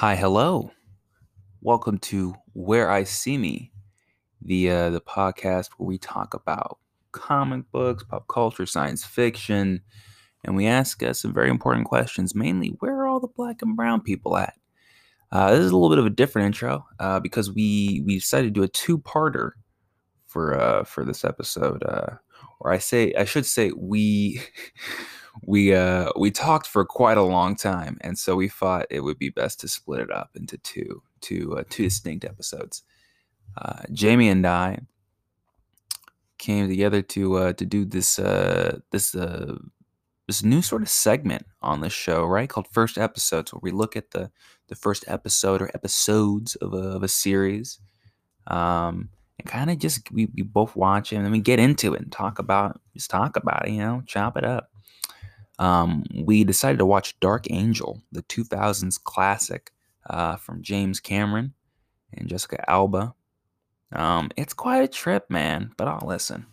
Hi, hello. Welcome to Where I See Me, the uh, the podcast where we talk about comic books, pop culture, science fiction, and we ask uh, some very important questions. Mainly, where are all the black and brown people at? Uh, this is a little bit of a different intro uh, because we we decided to do a two parter for uh, for this episode. Uh, or I say I should say we. we uh we talked for quite a long time and so we thought it would be best to split it up into two two uh, two distinct episodes. Uh jamie and i came together to uh to do this uh this uh this new sort of segment on the show right called first episodes where we look at the the first episode or episodes of a, of a series um and kind of just we, we both watch it and then we get into it and talk about just talk about it you know chop it up um, we decided to watch Dark Angel, the 2000s classic uh, from James Cameron and Jessica Alba. Um, it's quite a trip, man, but I'll listen.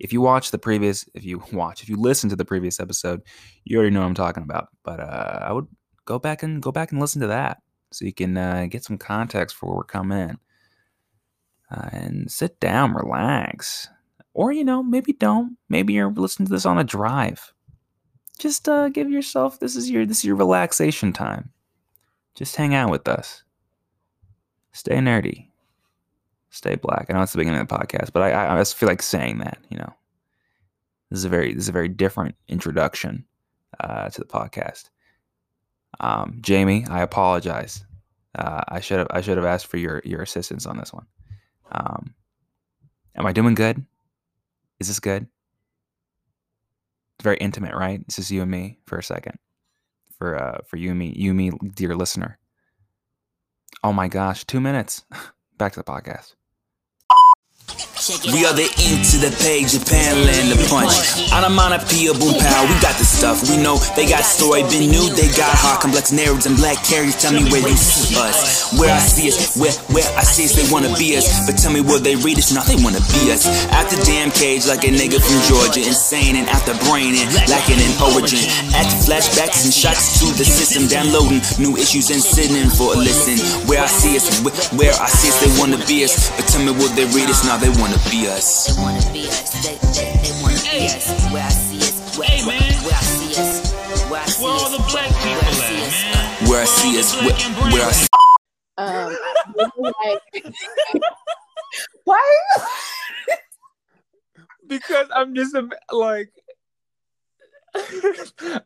If you watch the previous, if you watch, if you listen to the previous episode, you already know what I'm talking about. But uh, I would go back and go back and listen to that so you can uh, get some context for where we're coming in. Uh, and sit down, relax, or you know, maybe don't. Maybe you're listening to this on a drive just uh, give yourself this is your this is your relaxation time. Just hang out with us. Stay nerdy. Stay black. I know it's the beginning of the podcast, but I, I, just feel like saying that. You know, this is a very this is a very different introduction uh, to the podcast. Um, Jamie, I apologize. Uh, I should have I should have asked for your your assistance on this one. Um, am I doing good? Is this good? Very intimate, right? It's just you and me for a second. For uh for you and me, you and me, dear listener. Oh my gosh, two minutes. Back to the podcast. We are the ink to the page, Japan land the punch. Onomatopoeia, boom pow, we got the stuff. We know they got story, been new, they got hard, complex narratives and black carriers. Tell me where you see us. Where I see us, where where I see us, they wanna be us. But tell me where they read us, now they wanna be us. Out the damn cage like a nigga from Georgia, insane and out the brain and lacking in origin. The flashbacks and shots to the system, downloading new issues and sitting for a listen. Where I see us, where, where I see us, they wanna be us. But tell me where they read us, now they wanna be us. They wanna be us. They, they, they wanna be us. Where I see us. Where, Hey, man. where I see us. Where I see Where us. all the black Where I people see at, us. man? Where I see us, where, where I see Um, like, why are you? because I'm just a, like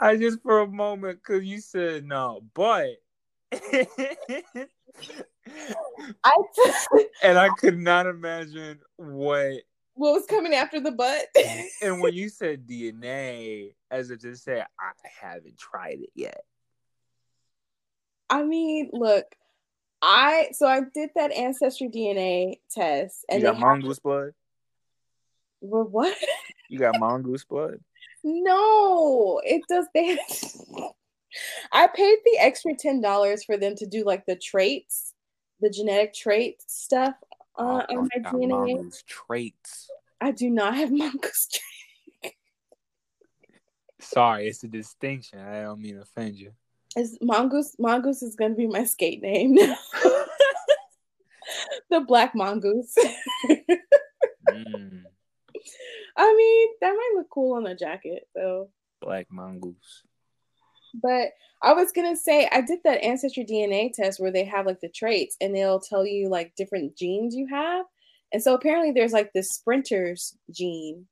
I just for a moment because you said no, but I and I could not imagine what. what was coming after the butt? And when you said DNA, as if to say I haven't tried it yet. I mean, look, I so I did that ancestry DNA test, and you got mongoose blood. Well, what? You got mongoose blood. No, it does. They. I paid the extra ten dollars for them to do like the traits, the genetic trait stuff uh, Oh, on my DNA. traits. I do not have mongoose traits. Sorry, it's a distinction. I don't mean to offend you. Is mongoose? Mongoose is gonna be my skate name the black mongoose. Mm, I mean, that might look cool on a jacket, though. black mongoose. But I was gonna say I did that ancestry DNA test where they have like the traits and they'll tell you like different genes you have. And so apparently there's like this sprinters gene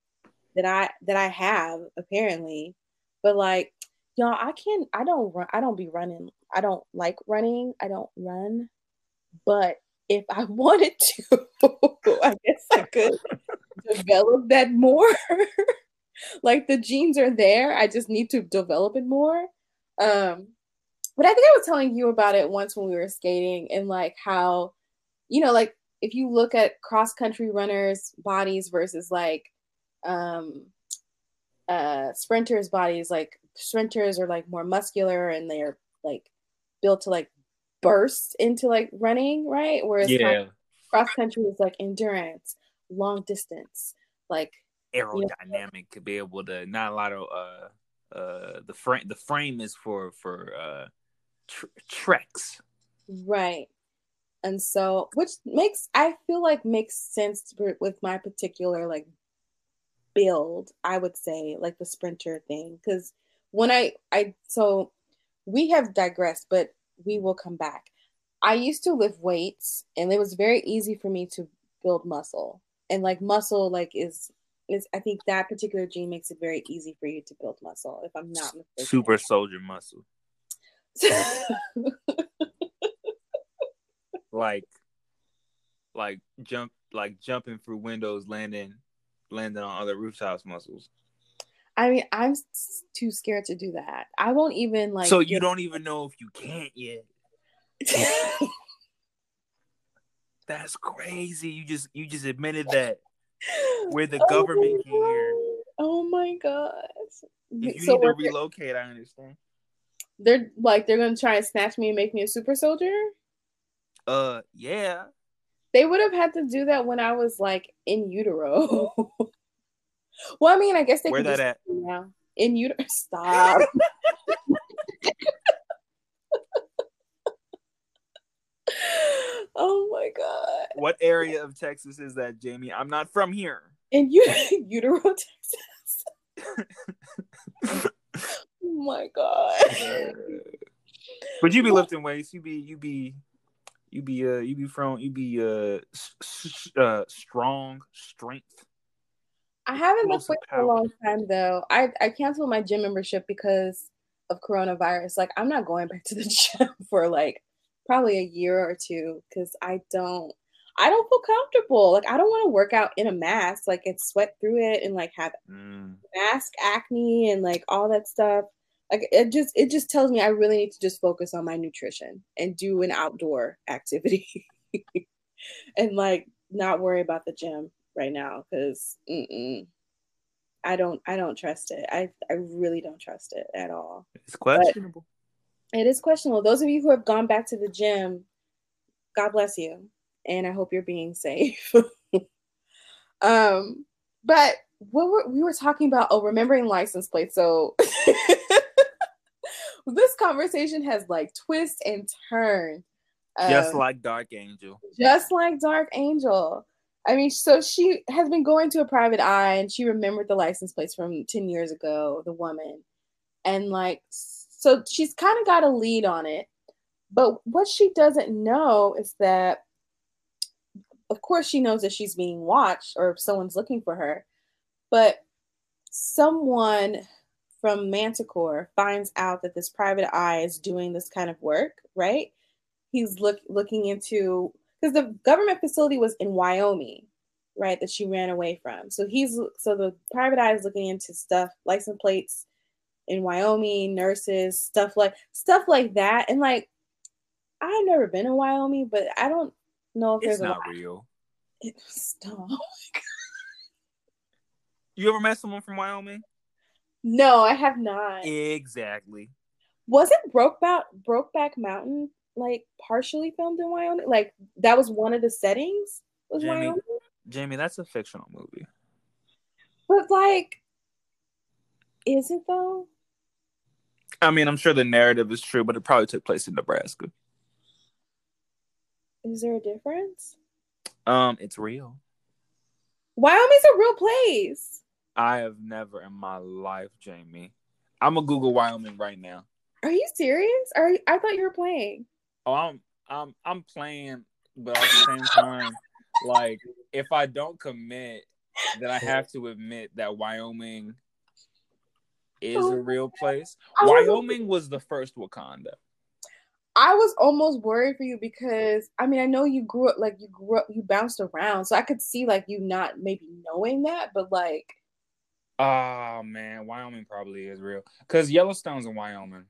that I that I have apparently. But like y'all, I can't I don't run I don't be running. I don't like running. I don't run. But if I wanted to, I guess I could develop that more. like the genes are there. I just need to develop it more. Um, but I think I was telling you about it once when we were skating and like how, you know, like if you look at cross country runners' bodies versus like um uh sprinters' bodies, like sprinters are like more muscular and they're like built to like burst into like running, right? Whereas Yeah, cross country is like endurance, long distance, like aerodynamic to be able to not a lot of uh uh the frame the frame is for for uh tr- treks. Right. And so, which makes, I feel like makes sense for, with my particular like build, I would say, like the sprinter thing. Cause when I, I, so we have digressed, but we will come back. I used to lift weights and it was very easy for me to build muscle. And like muscle, like is, is I think that particular gene makes it very easy for you to build muscle, if I'm not mistaken. Super soldier muscle. Like, like jump, like jumping through windows, landing, landing on other rooftops muscles. I mean, I'm too scared to do that. I won't even like. so you get- don't even know if you can't yet. That's crazy. You just you just admitted that. Where the Oh government hear. Oh my god! If you So need to relocate, I understand. they're like they're gonna try and snatch me and make me a super soldier. Uh, yeah. They would have had to do that when I was like in utero. well, I mean, I guess they Where could that at? now in utero. Stop. oh my god! What area of Texas is that, Jamie? I'm not from here. In u- utero, Texas. oh my god! But you be lifting weights. You be you be you be uh you be from you be uh, s- uh strong strength. I haven't Explosive weights for a long time though. I I canceled my gym membership because of coronavirus. Like I'm not going back to the gym for like probably a year or two because I don't I don't feel comfortable. Like I don't want to work out in a mask, like and sweat through it and like have Mm. mask acne and like all that stuff. Like it just it just tells me I really need to just focus on my nutrition and do an outdoor activity and like not worry about the gym right now because I don't I don't trust it. I I really don't trust it at all. It's questionable. It is questionable. Those of you who have gone back to the gym, God bless you, and I hope you're being safe. um, but what were, we were talking about? Oh, remembering license plates. So this conversation has like twist and turn. Just Um, like Dark Angel. just like Dark Angel. I mean, so she has been going to a private eye and she remembered the license plates from 10 years ago, the woman. And like, so she's kind of got a lead on it. But what she doesn't know is that, of course, she knows that she's being watched or if someone's looking for her. But someone from Manticore finds out that this private eye is doing this kind of work, right? He's look looking into because the government facility was in Wyoming, right? That she ran away from. So he's so the private eye is looking into stuff, license plates in Wyoming, nurses, stuff like stuff like that. And like, I've never been in Wyoming, but I don't if It's there's not real. It, stop. You ever met someone from Wyoming? No, I have not. Exactly. Wasn't Brokeback Brokeback Mountain like partially filmed in Wyoming? Like that was one of the settings was Jamie. Wyoming, Jamie, that's a fictional movie. but like, is it though? I mean, I'm sure the narrative is true, but it probably took place in Nebraska. Is there a difference? Um, it's real. Wyoming's a real place. I have never in my life, Jamie. I'm gonna Google Wyoming right now. Are you serious? Are you, I thought you were playing. Oh, I'm I'm I'm playing, but at the same time, like if I don't commit, then I have to admit that Wyoming is a real place. Wyoming was the first Wakanda. I was almost worried for you because I mean I know you grew up like you grew up you bounced around, so I could see like you not maybe knowing that, but like Oh man, Wyoming probably is real because Yellowstone's in Wyoming.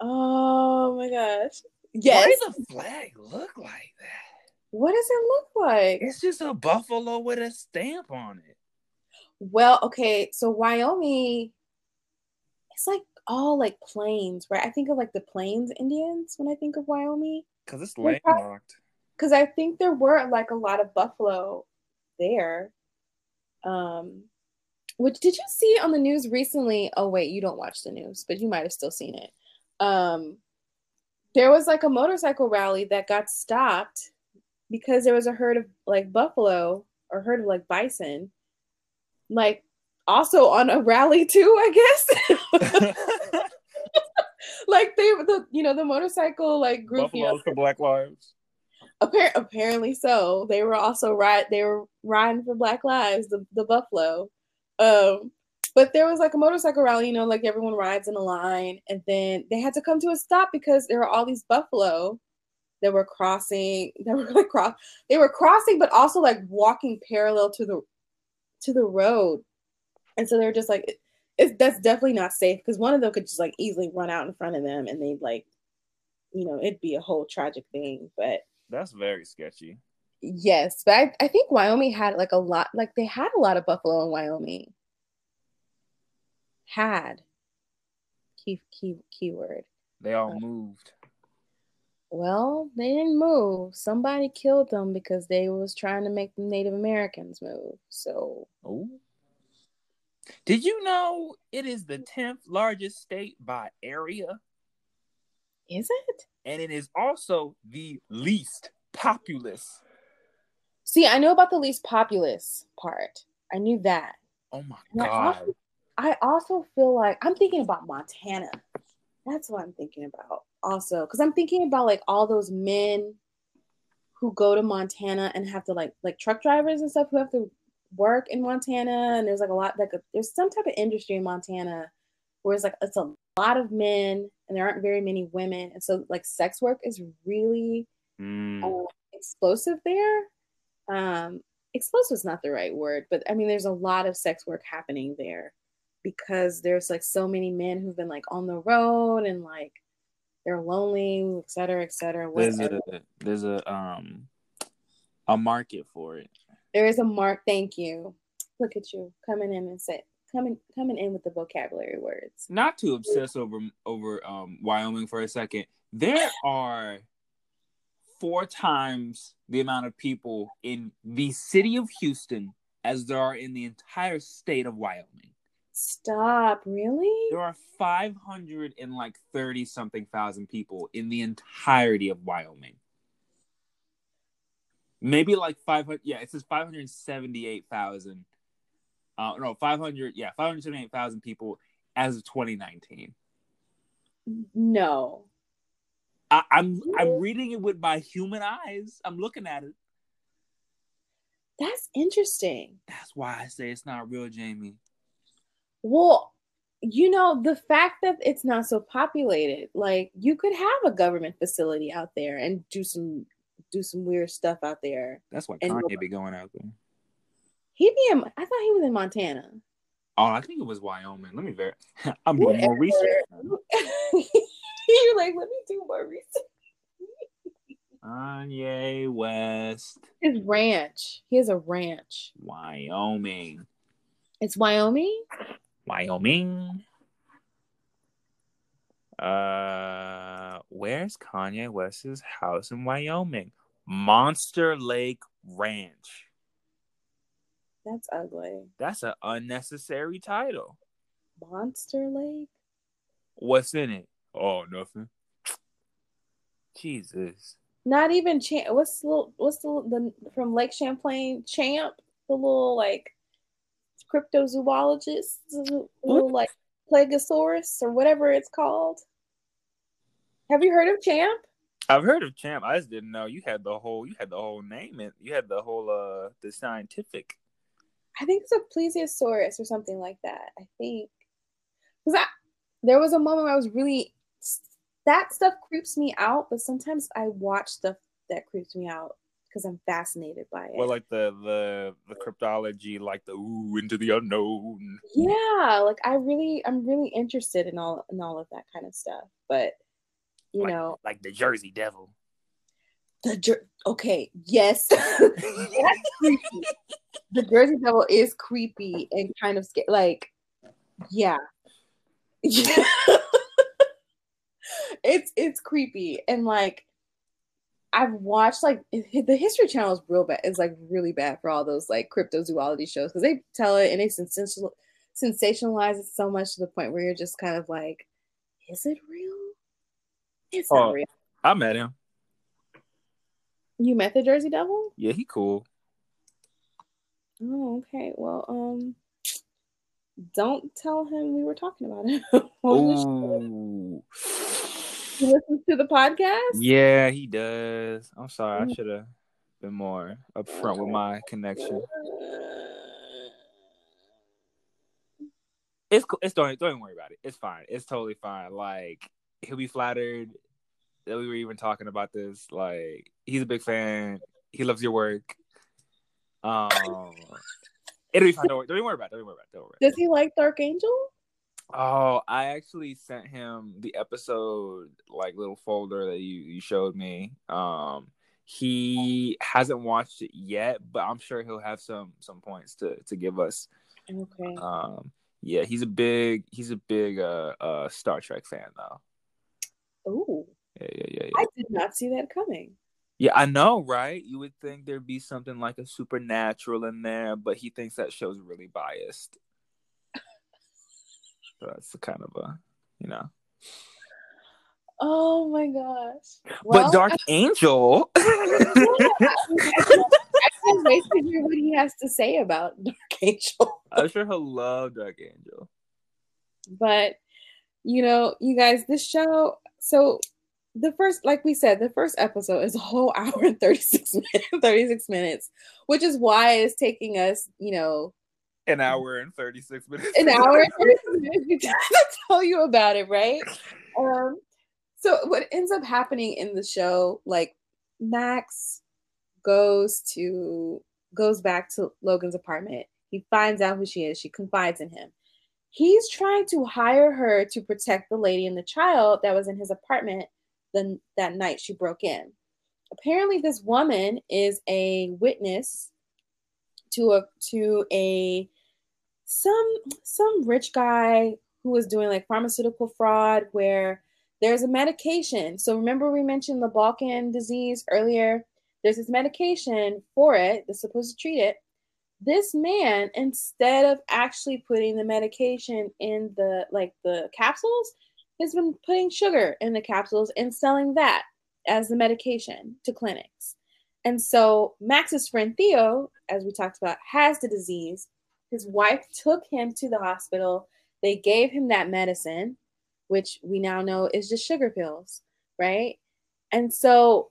oh my gosh, yes. Why does the flag look like that? What does it look like? It's just a buffalo with a stamp on it. Well, okay, so Wyoming, it's like all like plains, right? I think of like the Plains Indians when I think of Wyoming, Cause it's landlocked. because I think there were like a lot of buffalo there. Um, which did you see on the news recently? Oh wait, you don't watch the news, but you might have still seen it. Um, there was like a motorcycle rally that got stopped because there was a herd of like buffalo or herd of like bison, like also on a rally too, I guess. like they the you know the motorcycle like group Buffaloes for Black Lives. Appar- apparently so. They were also ride they were riding for Black Lives, the, the buffalo. Um, but there was like a motorcycle rally, you know, like everyone rides in a line, and then they had to come to a stop because there were all these buffalo that were crossing, that were like cross they were crossing, but also like walking parallel to the to the road. And so they were just like it's that's definitely not safe because one of them could just like easily run out in front of them and they'd like, you know, it'd be a whole tragic thing. But That's very sketchy. Yes, but I, I think Wyoming had like a lot, like they had a lot of buffalo in Wyoming. Had. Key key keyword. They all moved. Well, they didn't move. Somebody killed them because they was trying to make the Native Americans move. So Oh. Did you know it is the mm. 10th largest state by area? is it? And it is also the least populous. See, I know about the least populous part. I knew that. Oh my And I god. also, I also feel like I'm thinking about Montana. That's what I'm thinking about also. Because I'm thinking about like all those men who go to Montana and have to like like truck drivers and stuff who have to work in Montana. And there's like a lot like a, there's some type of industry in Montana where it's like it's a lot of men and there aren't very many women. And so like sex work is really Mm. uh, explosive there. Um, explosive is not the right word, but I mean, there's a lot of sex work happening there because there's like so many men who've been like on the road and like they're lonely, et cetera, et cetera. There's a there's a um a market for it. There is a mark. Thank you. Look at you coming in and say coming coming in with the vocabulary words. Not to obsess over over um Wyoming for a second. There are four times the amount of people in the city of Houston as there are in the entire state of Wyoming. Stop, really? There are 500 and like 30 something thousand people in the entirety of Wyoming. Maybe like 500. Yeah, it says 578,000. Uh, no, 500. Yeah, 578,000 people as of 2019. No. I, I'm I'm reading it with my human eyes. I'm looking at it. That's interesting. That's why I say it's not real, Jamie. Well, you know, the fact that it's not so populated, like you could have a government facility out there and do some do some weird stuff out there. That's why And- Kanye be going out there. He'd be in I thought he was in Montana. Oh, I think it was Wyoming. Let me ver. I'm doing more research. You're like, let me do more research. Kanye West, His ranch. He has a ranch. Wyoming. It's Wyoming? Wyoming. Uh, where's Kanye West's house in Wyoming? Monster Lake Ranch. That's ugly. That's an unnecessary title. Monster Lake? What's in it? Oh, nothing. Jesus. Not even champ. What's the little, what's the, the from Lake Champlain champ? The little like cryptozoologist, the little like Plegosaurus or whatever it's called. Have you heard of Champ? I've heard of Champ. I just didn't know you had the whole you had the whole name and you had the whole uh the scientific. I think it's a plesiosaurus or something like that. I think because I there was a moment where I was really that stuff creeps me out, but sometimes I watch stuff that creeps me out because I'm fascinated by it. Well, like the the the cryptology, like the ooh into the unknown. yeah, like I really I'm really interested in all in all of that kind of stuff. But you Like- know, like the Jersey Devil. the Jer- okay, yes. The Jersey Devil is creepy and kind of scary. Like, yeah, yeah. it's it's creepy and like I've watched like the History Channel is real bad. It's like really bad for all those like cryptozoology shows because they tell it and they sensational sensationalize it so much to the point where you're just kind of like, is it real? It's Oh. not real. I met him. You met the Jersey Devil? Yeah, he cool. Oh, okay. Well, um, don't tell him we were talking about him. Ooh. He listens to the podcast. Yeah, he does. I'm sorry. I should have been more upfront with my connection. It's cool. It's don't don't even worry about it. It's fine. It's totally fine. Like he'll be flattered that we were even talking about this. Like he's a big fan. He loves your work. Um, it'll be fine. Don't worry, don't worry about it. Don't worry about it. Don't worry. About it. Does he like Dark Angel? Oh, I actually sent him the episode like little folder that you you showed me. Um, he hasn't watched it yet, but I'm sure he'll have some some points to to give us. Okay. Um, yeah, he's a big he's a big uh uh Star Trek fan though. Oh, Yeah, yeah, yeah, yeah. I did not see that coming. Yeah, I know, right? You would think there'd be something like a supernatural in there, but he thinks that show's really biased. So that's the kind of a, you know. Oh my gosh. but Dark I, Angel. I can't wait to hear what he has to say about Dark Angel. I'm sure he'll love Dark Angel. But you know, you guys, this show. So the first, like we said, the first episode is a whole hour and thirty six minutes. Thirty six minutes, which is why it's taking us, you know, An hour and 36 minutes. an hour and 36 minutes to tell you about it, right? Um, so what ends up happening in the show, like Max goes to goes back to Logan's apartment. He finds out who she is. She confides in him. He's trying to hire her to protect the lady and the child that was in his apartment the, that night she broke in. Apparently, this woman is a witness to a to a some some rich guy who was doing like pharmaceutical fraud where there's a medication. So remember we mentioned the Balkan disease earlier. There's this medication for it that's supposed to treat it. This man, instead of actually putting the medication in the like the capsules, has been putting sugar in the capsules and selling that as the medication to clinics. And so Max's friend Theo, as we talked about, has the disease. His wife took him to the hospital. They gave him that medicine, which we now know is just sugar pills, right? And so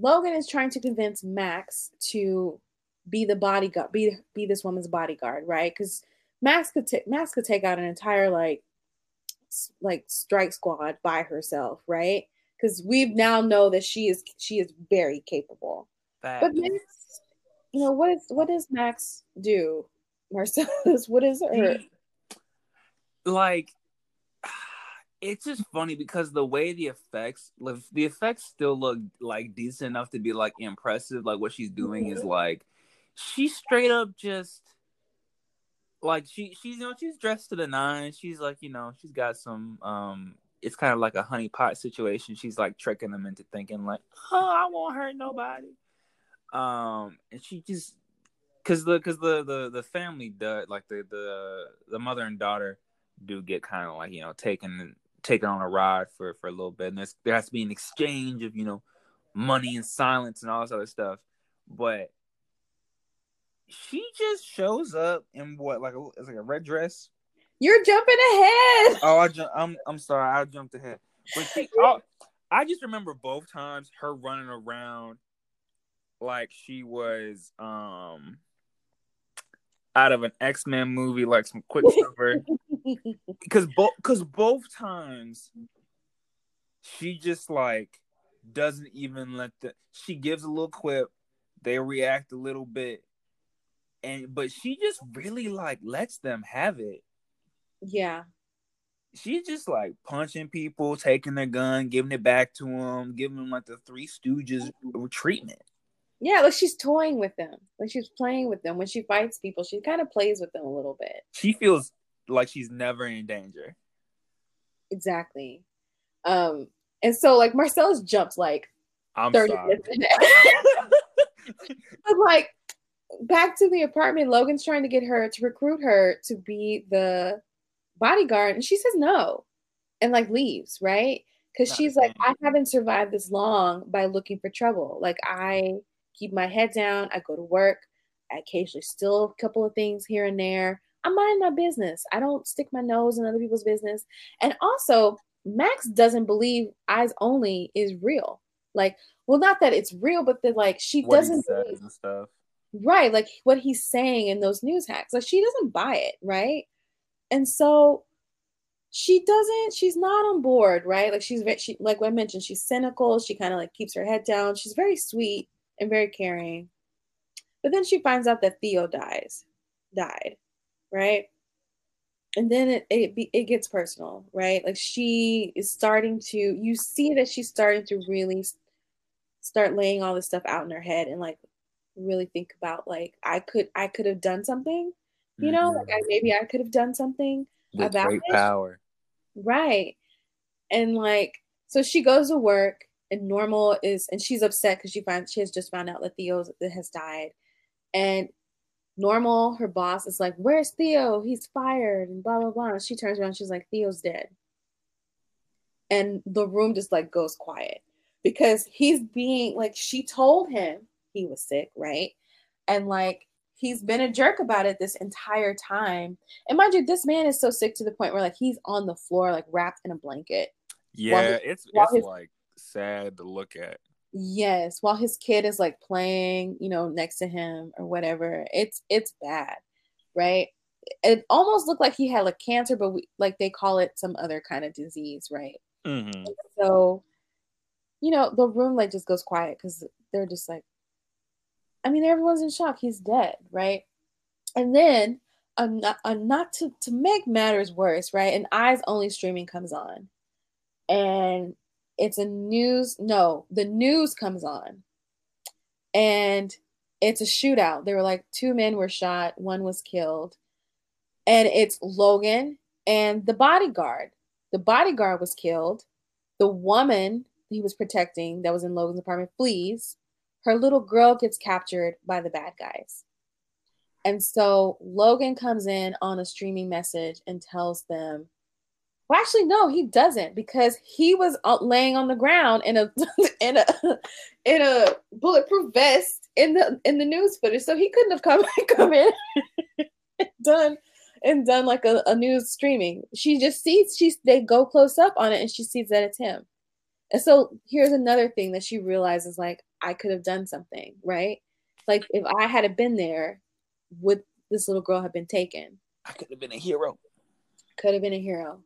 Logan is trying to convince Max to be the bodyguard, be be this woman's bodyguard, right? Because Max could take Max could take out an entire like s- like strike squad by herself, right? Because we now know that she is she is very capable. But Max, you know what is what does Max do, Marcelese? What is her? Like it's just funny because the way the effects like, the effects still look like decent enough to be like impressive. Like what she's doing is like she straight up just like she she's you know she's dressed to the nines. She's like you know she's got some um it's kind of like a honeypot situation. She's like tricking them into thinking like oh i won't hurt nobody um and she just because the because the the the family does like the the the mother and daughter do get kind of like you know taken taken on a ride for for a little bit, and there's, there has to be an exchange of you know money and silence and all this other stuff. But she just shows up in what like a, it's like a red dress. You're jumping ahead. Oh, I ju- I'm I'm sorry, I jumped ahead. But she, I, I just remember both times her running around like she was um out of an X Men movie, like some Quicksilver. because both because both times she just like doesn't even let the she gives a little quip they react a little bit and but she just really like lets them have it yeah. she's just like punching people taking their gun giving it back to them giving them like the three stooges treatment Yeah, like she's toying with them. Like she's playing with them. When she fights people, she kind of plays with them a little bit. she feels like she's never in danger Exactly. Um, and so like Marcelese jumped like i'm 30 sorry. I'm like, back to the apartment, Logan's trying to get her to recruit her to be the bodyguard, and she says no, and like leaves, right? Because she's like. I haven't survived this long by looking for trouble. Like I keep my head down, I go to work, I occasionally steal a couple of things here and there. I mind my business. I don't stick my nose in other people's business. And also, Max doesn't believe eyes only is real. Like, well, not that it's real, but that like she What doesn't believe stuff. right like what he's saying in those news hacks like she doesn't buy it right and so she doesn't she's not on board right like she's very she like i mentioned she's cynical she kind of like keeps her head down she's very sweet and very caring but then she finds out that theo dies died right and then it it, be, it gets personal right like she is starting to you see that she's starting to really start laying all this stuff out in her head and like really think about like I could I could have done something, you know, mm-hmm. like I, maybe I could have done something With about great it. power. right. And like so she goes to work and normal is and she's upset because she finds she has just found out that Theo has died. And normal, her boss is like, Where's Theo? He's fired and blah blah blah. And she turns around, she's like, Theo's dead. And the room just like goes quiet because he's being like she told him he was sick, right? And like he's been a jerk about it this entire time. And mind you, this man is so sick to the point where like he's on the floor, like wrapped in a blanket. Yeah, his- it's while it's his- like sad to look at. Yes, while his kid is like playing, you know, next to him or whatever. It's it's bad, right? It almost looked like he had like cancer, but we, like they call it some other kind of disease, right? hmm So, you know, the room like just goes quiet because they're just like, I mean, everyone's in shock. He's dead, right? And then, uh, not, uh, not to to make matters worse, right? An eyes only streaming comes on, and it's a news. No, the news comes on, and it's a shootout. they were like two men were shot, one was killed, and it's Logan and the bodyguard. The bodyguard was killed. The woman he was protecting that was in Logan's apartment flees. Her little girl gets captured by the bad guys. And so Logan comes in on a streaming message and tells them, well, actually, no, he doesn't because he was uh, laying on the ground in a in a in a bulletproof vest in the in the news footage, so he couldn't have come come in and done and done like a, a news streaming. She just sees she's they go close up on it and she sees that it's him. And so here's another thing that she realizes like I could have done something, right? Like if I had been there, would this little girl have been taken? I could have been a hero. Could have been a hero.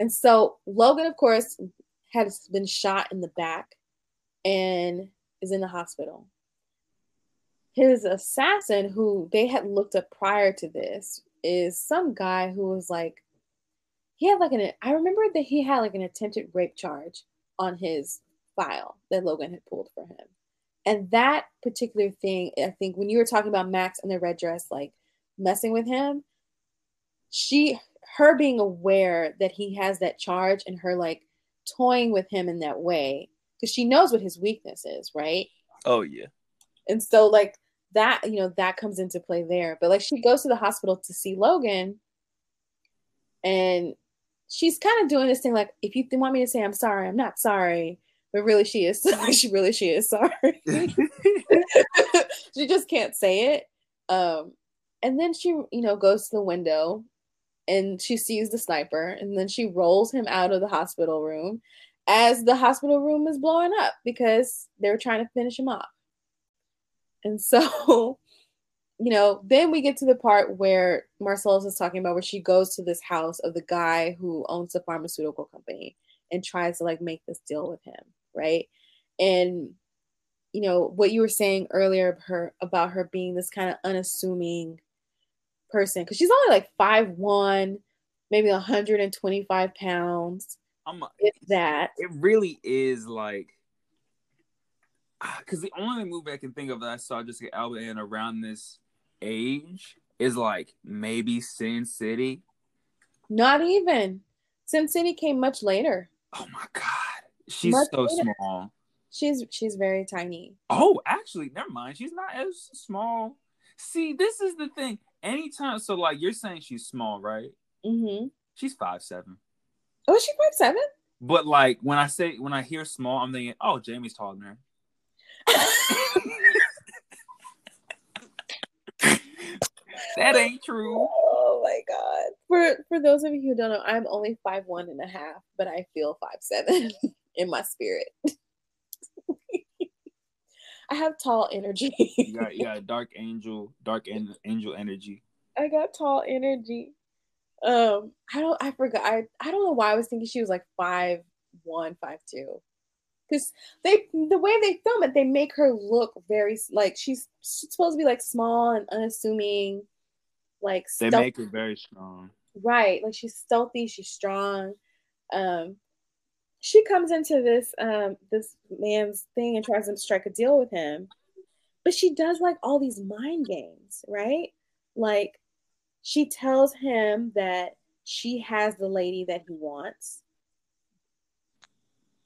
And so Logan, of course, has been shot in the back and is in the hospital. His assassin, who they had looked up prior to this, is some guy who was like, he had like an, I remember that he had like an attempted rape charge on his file that Logan had pulled for him. And that particular thing, I think when you were talking about Max and the red dress, like messing with him, she, her being aware that he has that charge and her like toying with him in that way, because she knows what his weakness is, right? Oh yeah. And so like that, you know, that comes into play there. But like she goes to the hospital to see Logan and she's kind of doing this thing like if you th- want me to say I'm sorry, I'm not sorry. But really she is she really she is sorry. she just can't say it. Um and then she, you know, goes to the window and she sees the sniper and then she rolls him out of the hospital room as the hospital room is blowing up because they were trying to finish him off. And so, you know, then we get to the part where Marcelese is talking about where she goes to this house of the guy who owns the pharmaceutical company and tries to like make this deal with him, right? And you know, what you were saying earlier her about her being this kind of unassuming person because she's only like five one, maybe 125 pounds, I'm a, if that. it really is like ah, because the only movie I can think of that I saw Jessica Alba in around this age is like maybe Sin City. Not even. Sin City came much later. Oh my god, she's Much so later. small. She's she's very tiny. Oh, actually, never mind. She's not as small. See, this is the thing. Anytime, so like you're saying she's small, right? Mm-hmm. She's five seven. Oh, is she five seven? But like when I say when I hear small, I'm thinking, oh, Jamie's taller than her. That ain't true. Oh my god. For for those of you who don't know, I'm only five one and a half, but I feel five seven in my spirit. I have tall energy. You got you got dark angel, dark an- angel energy. I got tall energy. Um, I don't I forgot I I don't know why I was thinking she was like five one, five two. Because they the way they film it, they make her look very like she's she's supposed to be like small and unassuming, like They make her very strong. right like she's stealthy she's strong um she comes into this um this man's thing and tries to strike a deal with him but she does like all these mind games right? Like she tells him that she has the lady that he wants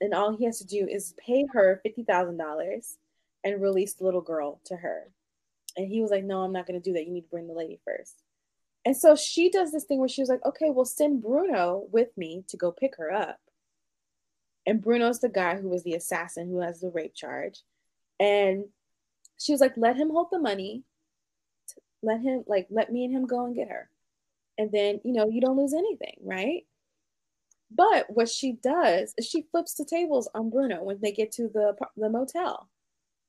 and all he has to do is pay her $50,000 and release the little girl to her. And he was like no I'm not going to do that. You need to bring the lady first. And so she does this thing where she was like, okay, well, send Bruno with me to go pick her up. And Bruno's the guy who was the assassin who has the rape charge. And she was like, let him hold the money. Let him, like, let me and him go and get her. And then, you know, you don't lose anything, right? But what she does is she flips the tables on Bruno when they get to the the motel,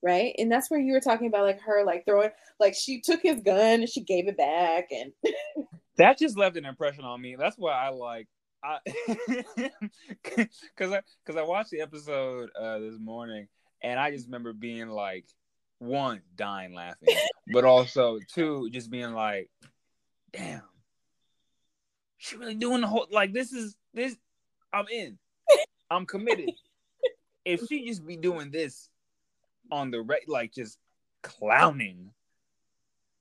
right? And that's where you were talking about like her like throwing like she took his gun and she gave it back and That just left an impression on me. That's why I like I because I because I watched the episode uh this morning and I just remember being like one dying laughing, but also two just being like, damn, she really doing the whole like this is this I'm in, I'm committed. if she just be doing this on the right, like just clowning.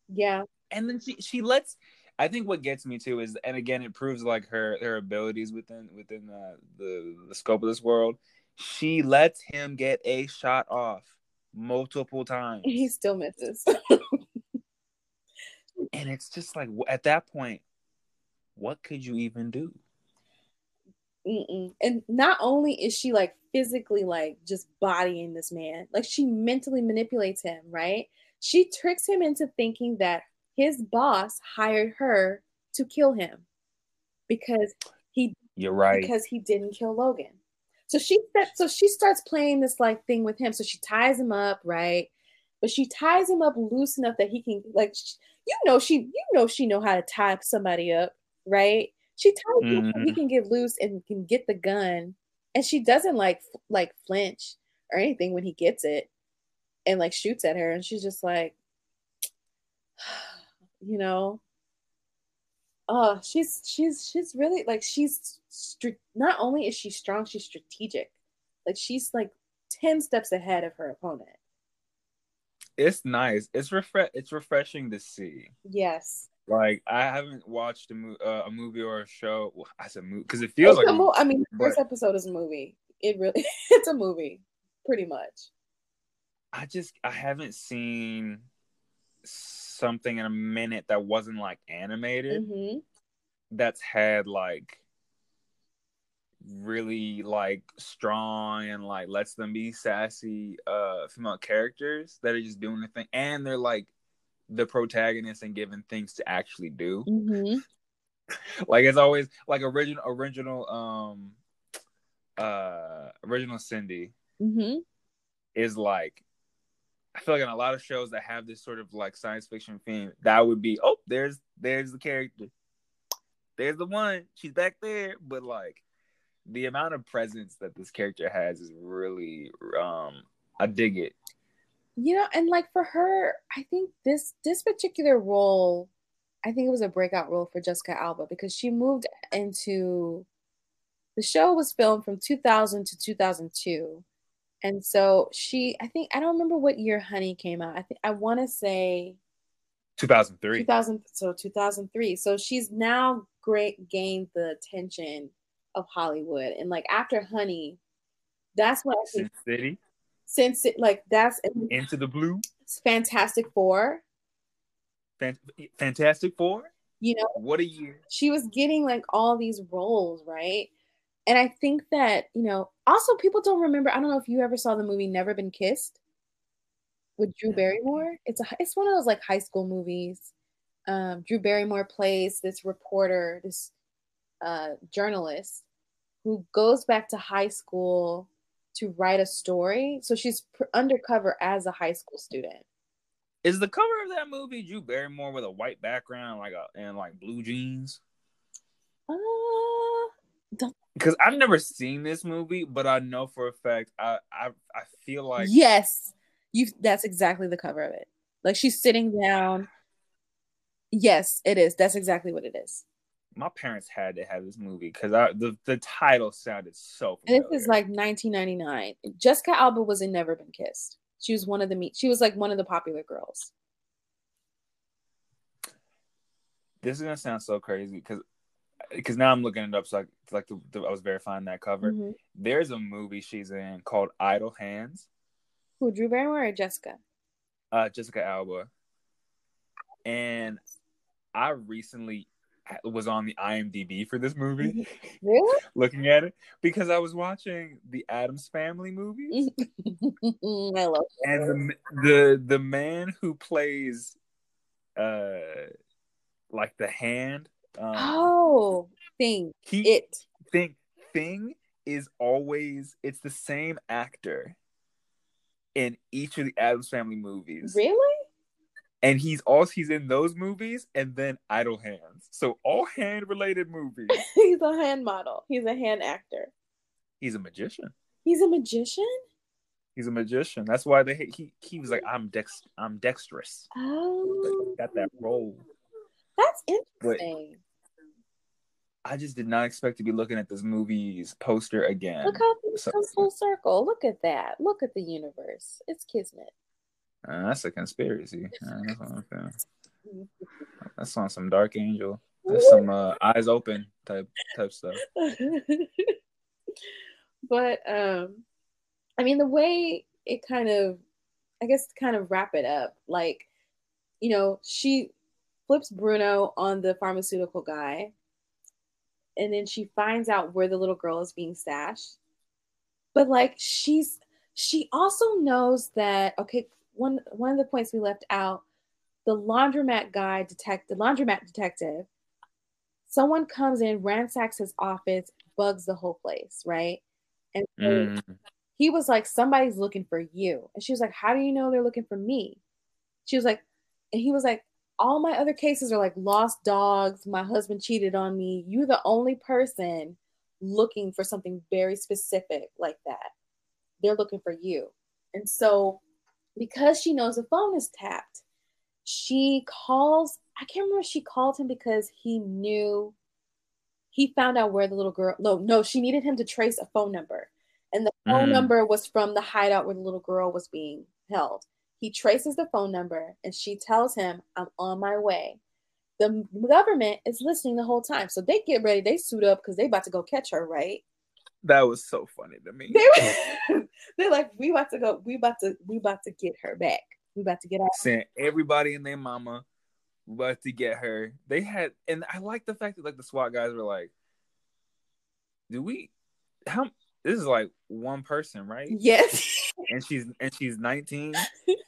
Yeah, and then she she lets I think what gets me too is and again it proves like her her abilities within within uh, the the scope of this world. She lets him get a shot off multiple times, he still misses. and it's just like at that point, what could you even do? Mm-mm. And not only is she like physically like just bodying this man, like she mentally manipulates him, right? She tricks him into thinking that his boss hired her to kill him because he You're right. because he didn't kill Logan. So she said, so she starts playing this like thing with him. So she ties him up, right? But she ties him up loose enough that he can like, you know, she you know she know how to tie somebody up, right? She ties him so he Mhm. can get loose and can get the gun, and she doesn't like like flinch or anything when he gets it, and like shoots at her, and she's just like, you know, oh she's she's she's really like she's str- not only is she strong she's strategic like she's like 10 steps ahead of her opponent it's nice. It's refresh. It's refreshing to see. yes Like I haven't watched a, mo- uh, a movie or a show. Well, I said movie because it feels It's like a a mo- i mean the first but- episode is a movie it really it's a movie pretty much I just I haven't seen something in a minute that wasn't like animated hmm that's had like really like strong and like lets them be sassy uh female characters that are just doing the thing. And they're like the protagonist and given things to actually do. Hmm like it's always like original original um uh original cindy mm-hmm. is like I feel like in a lot of shows that have this sort of like science fiction theme, that would be oh, there's there's the character. There's the one. She's back there. But like the amount of presence that this character has is really um I dig it. you know and like for her i think this this particular role i think it was a breakout role for jessica alba because she moved into the show was filmed from 2000 to 2002 and so she i think i don't remember what year honey came out i think i want to say 2003. 2000 so 2003 so she's now great gained the attention of hollywood and like after honey that's when i think Sin City, since it like that's Into the Blue. Fantastic Four. Fan- Fantastic Four. You know, What a year! she was getting like all these roles, right? And I think that, you know, also people don't remember. I don't know if you ever saw the movie Never Been Kissed with Drew Barrymore. It's a it's one of those like high school movies. Um, Drew Barrymore plays this reporter, this uh, journalist who goes back to high school to write a story. So she's pr- undercover as a high school student. Is the cover of that movie Drew Barrymore with a white background, like a and like blue jeans? Uh, Because I've never seen this movie, but I know for a fact I I, I feel like yes, you. That's exactly the cover of it. Like she's sitting down. Yes, it is. That's exactly what it is. my parents had to have this movie because I the, the title sounded so. Familiar. this is like 1999. Jessica Alba was in Never Been Kissed. She was one of the meet. She was like one of the popular girls. this is gonna sound so crazy because because now I'm looking it up. So like, like the, the, I was verifying that cover. Mhm. There's a movie she's in called Idle Hands. Who? Drew Barrymore or Jessica? Uh, Jessica Alba. And I recently was on the IMDb for this movie, Really? looking at it because I was watching the Addams Family movies, I love. and the the the man who plays, uh, like the hand, um, Oh, thing. he It. thing thing is always it's the same actor in each of the Addams Family movies, Really? and he's also he's in those movies and then Idle Hands, so all hand related movies. He's a hand model. He's a hand actor. He's a magician. He's a magician. He's a magician. That's why they he he was like I'm dex I'm dexterous. Oh, Got that role. that's But interesting. I just did not expect to be looking at this movie's poster again. Look how things So- come full circle. Look at that. Look at the universe. It's kismet. Uh, that's a conspiracy. Uh, that's, what That's on some Dark Angel. That's some uh, eyes open type type stuff. but um i mean the way it kind of i guess to kind of wrap it up like you know she flips bruno on the pharmaceutical guy and then she finds out where the little girl is being stashed. But like she's she also knows that okay one one of the points we left out the laundromat guy detect the laundromat detective someone comes in ransacks his office bugs the whole place right? And so Mm. he was like somebody's looking for you. And she was like how do you know they're looking for me? She was like and he was like all my other cases are like lost dogs my husband cheated on me. You're the only person looking for something very specific like that. They're looking for you. And so because she knows the phone is tapped she calls i can't remember if she called him because he knew he found out where the little girl no no she needed him to trace a phone number. And the phone Mm. number was from the hideout where the little girl was being held he traces the phone number and she tells him i'm on my way the government is listening the whole time so they get ready they suit up because they about to go catch her right That was so funny to me. they were, they're like we about to go we about to we about to get her back we about to get out Sent everybody and their mama about to get her. They had, and I like the fact that like the SWAT guys were like, "Do we? How? This is like one person, right? yes And she's and she's 19.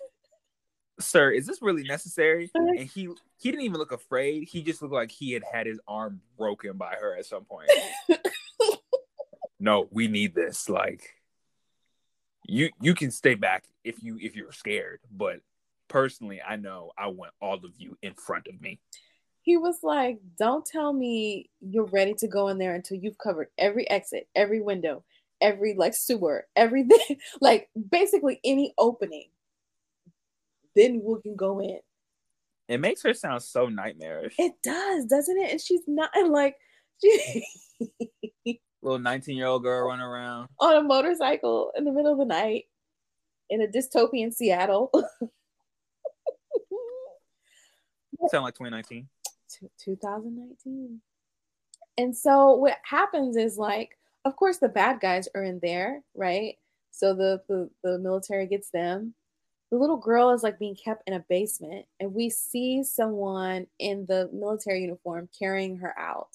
Sir, is this really necessary? And he he didn't even look afraid. He just looked like he had had his arm broken by her at some point. no, we need this. Like, you you can stay back if you if you're scared, but personally, I know I want all of you in front of me. he was like, Don't tell me you're ready to go in there until you've covered every exit, every window, every like sewer, everything, like basically any opening. Then we can go in. It makes her sound so nightmarish. It does, doesn't it? And she's not and like she Little 19 year old girl running around. on a motorcycle in the middle of the night in a dystopian Seattle. Sound like 2019. Two- 2019. And so what happens is like, of course, the bad guys are in there, right? So the the, the military gets them. The little girl is like being kept in a basement, and we see someone in the military uniform carrying her out,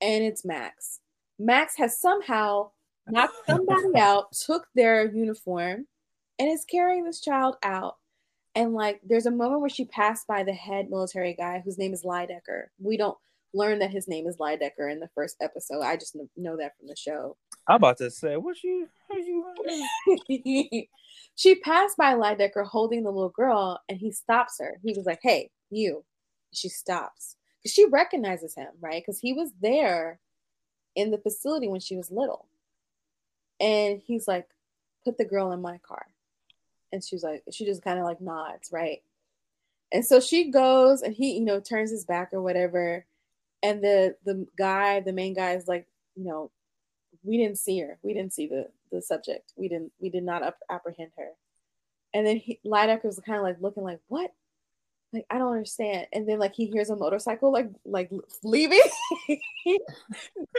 and it's Max. Max has somehow knocked somebody out, took their uniform, and is carrying this child out. And like, there's a moment where she passed by the head military guy whose name is Lydecker. We don't learn that his name is Lydecker in the first episode. I just know that from the show. I'm about to say, what you, what you? she passed by Lydecker holding the little girl, and he stops her. He was like, "Hey, you!" She stops because she recognizes him, right? Because he was there in the facility when she was little, and he's like, "Put the girl in my car," and she's like, she just kind of like nods, right? And so she goes, and he, you know, turns his back or whatever, and the the guy, the main guy, is like, you know, we didn't see her. We didn't see the the subject. We didn't we did not up, apprehend her. And then he, was kind of like looking like what? Like I don't understand. And then like he hears a motorcycle like like leaving,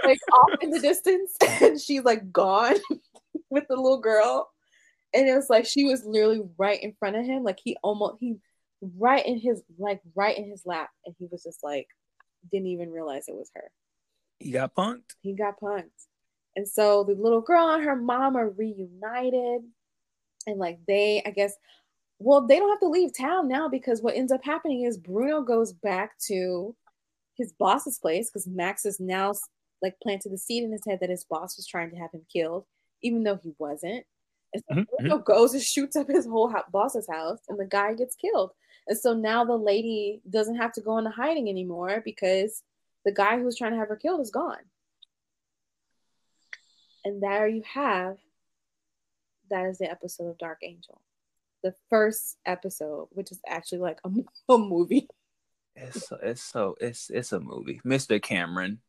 like off in the distance, and she's like gone with the little girl. And it was like she was literally right in front of him. Like he almost he right in his like right in his lap, and he was just like didn't even realize it was her. He got punked. He got punked. And so the little girl and her mom are reunited. And like they, I guess, well, they don't have to leave town now because what ends up happening is Bruno goes back to his boss's place because Max is now like planted the seed in his head that his boss was trying to have him killed, even though he wasn't. And so Mhm, Bruno goes and shoots up his whole ho- boss's house, and the guy gets killed. And so now the lady doesn't have to go into hiding anymore because the guy who was trying to have her killed is gone. And there you have that is the episode of Dark Angel. The first episode, which is actually like a, a movie. It's so, it's so it's it's a movie. Mr. Cameron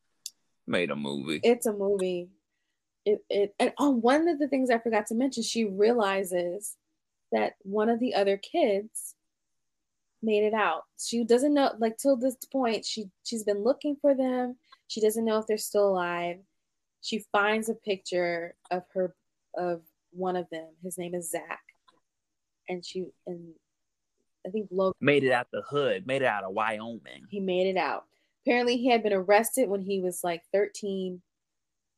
made a movie. It's a movie. It, it and oh, one of the things I forgot to mention, she realizes that one of the other kids made it out. She doesn't know, like till this point, she she's been looking for them. She doesn't know if they're still alive. She finds a picture of her of one of them. His name is Zack, and she and I think Logan. made it out the hood. Made it out of Wyoming. He made it out. Apparently, he had been arrested when he was like 13,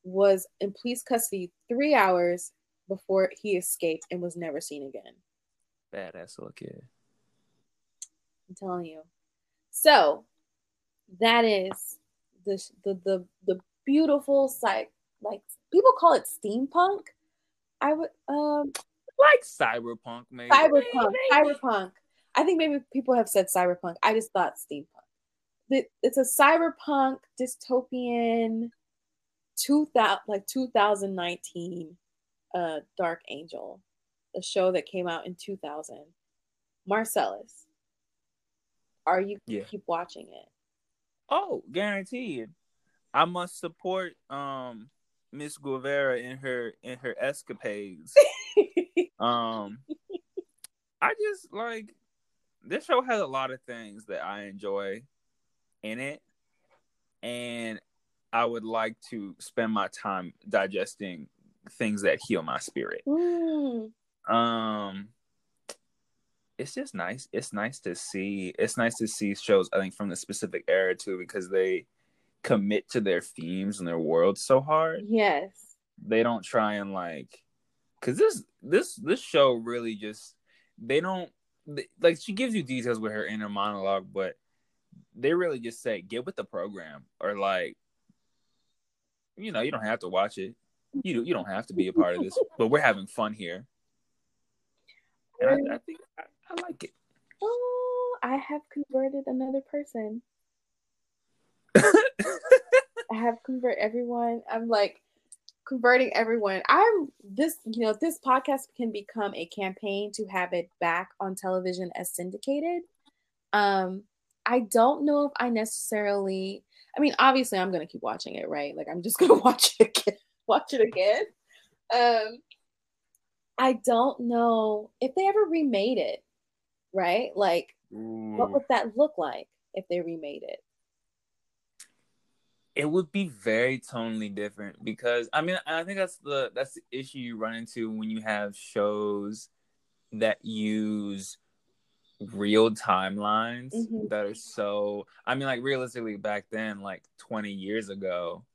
was in police custody three hours before he escaped and was never seen again. Badass little kid. I'm telling you. So that is the the the, the beautiful site. Like people call it steampunk. I would um Like cyberpunk, maybe. cyberpunk. Cyberpunk. I think maybe people have said cyberpunk. I just thought steampunk. It's a cyberpunk dystopian 2000 like 2019 uh Dark Angel, a show that came out in 2000. Marcelese, are you Yeah. keep watching it? Oh, guaranteed. I must support um Miss Guevara in her in her escapades. um I just like this show has a lot of things that I enjoy in it and I would like to spend my time digesting things that heal my spirit. Mm, Um it's just nice. It's nice to see. It's nice to see shows I think from the specific era too because they commit to their themes and their world so hard. yes. They don't try and like cuz this this this show really just they don't they- like she gives you details with her inner monologue but they really just say get with the program or like you know, you don't have to watch it. You you don't have to be a part of this, but we're having fun here. And I, I think I, I like it. Oh, I have converted another person. I have convert everyone. I'm like converting everyone. I'm this, you know, this podcast can become a campaign to have it back on television as syndicated. Um, I don't know if I necessarily I mean, obviously I'm gonna keep watching it, right? Like I'm just gonna watch it again, watch it again. Um I don't know if they ever remade it, right? Like what would that look like if they remade it? It would be very tonally different because I mean I think that's the that's the issue you run into when you have shows that use real timelines Mhm. that are so I mean like realistically back then like 20 years ago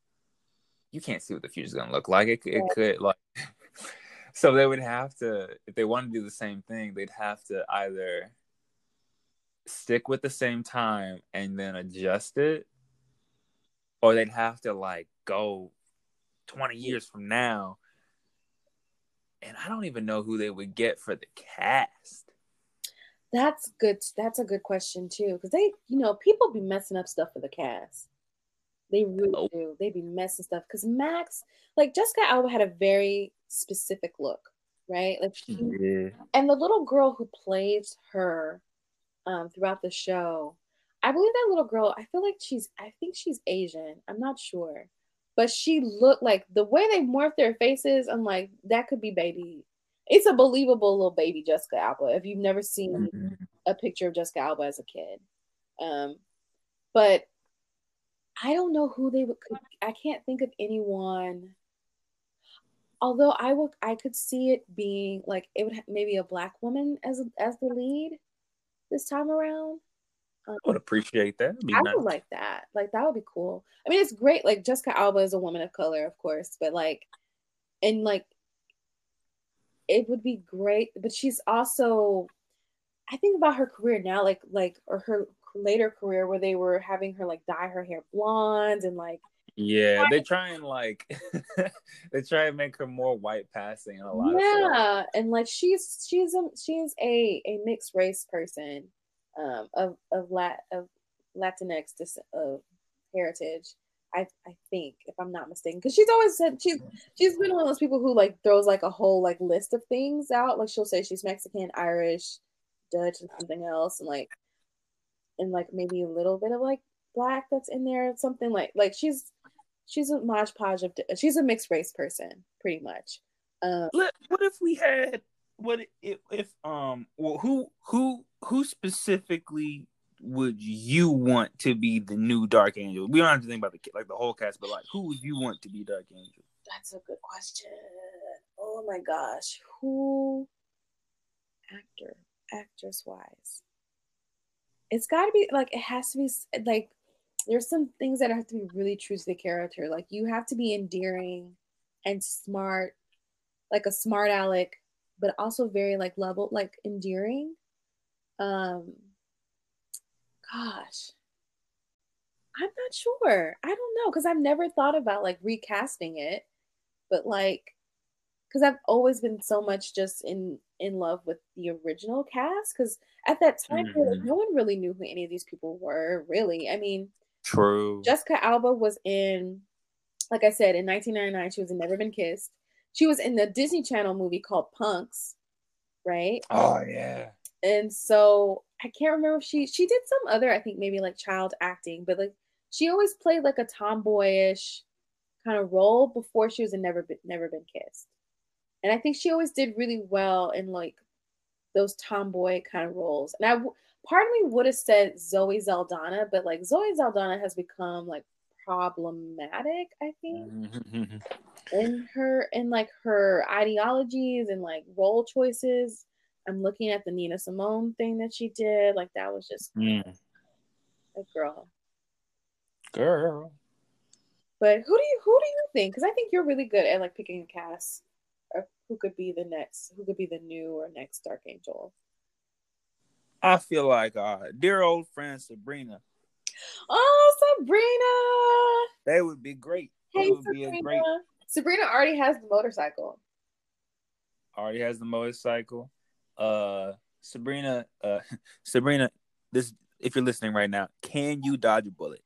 you can't see what the future's going to look like it, it could like so they would have to if they want to do the same thing they'd have to either stick with the same time and then adjust it or they'd have to like go 20 years from now and I don't even know who they would get for the cast That's good. That's a good question too, because they, you know, people be messing up stuff for the cast. They really do. They be messing stuff because Max, like Jessica Alba, had a very specific look, right? Like, she, yeah and the little girl who plays her um, throughout the show, I believe that little girl. I feel like she's. I think she's Asian. I'm not sure, but she looked like the way they morphed their faces. I'm like, that could be baby. It's a believable little baby Jessica Alba. If you've never seen a picture of Jessica Alba as a kid. Um, but I don't know who they would. Could, I can't think of anyone. Although I would, I could see it being like it would ha- maybe a black woman as as the lead this time around. Um, I would appreciate that. I nice. would like that. Like that would be cool. I mean, it's great. Like Jessica Alba is a woman of color, of course, but like, and like, it would be great. But she's also, I think about her career now, like like or her later career where they were having her like dye her hair blonde and like Yeah, they try and like they try and make her more white passing in a lot of yeah, and like she's she's a she's a a mixed race person, um, of of lat of Latinx dis- of heritage. I I think if I'm not mistaken, because she's always said she's she's been one of those people who like throws like a whole like list of things out. Like she'll say she's Mexican, Irish, Dutch, and something else, and like and like maybe a little bit of like black that's in there, something like like she's she's a modge podge of she's a mixed race person, pretty much. Um, what if we had what if, if um well who who who specifically would you want to be the new Dark Angel? We don't have to think about the like the whole cast, but like who would you want to be Dark Angel? That's a good question. Oh my gosh. Who actor, actress wise? It's got to be like it has to be like there's some things that have to be really true to the character. Like you have to be endearing and smart, like a smart aleck, but also very like level, like endearing. Um gosh. I'm not sure. I don't know because I've never thought about like recasting it, but like, because I've always been so much just in in love with the original cast. Because at that time, period, Mhm. no one really knew who any of these people were. Really, I mean, True. Jessica Alba was in, like I said, in 1999, she was in Never Been Kissed. She was in the Disney Channel movie called Punks, right? oh yeah. and so I can't remember if she she did some other I think maybe like child acting, but like she always played like a tomboyish kind of role before she was in Never Been Never Been Kissed, and I think she always did really well in like those tomboy kind of roles. And I part of me would have said Zoe Saldana, but like Zoe Saldana has become like problematic. I think Mm-hmm. In her in like her ideologies and like role choices. I'm looking at the Nina Simone thing that she did. Like that was just Mm. a girl. Girl. But who do you who do you think? Because I think you're really good at like picking a cast or who could be the next, who could be the new or next Dark Angel. I feel like uh dear old friend Sabrina. Oh, Sabrina! They would be great. Hey, They would be Sabrina. a great Sabrina already has the motorcycle. already has the motorcycle. Uh Sabrina, uh Sabrina, this if you're listening right now, can you dodge a bullet?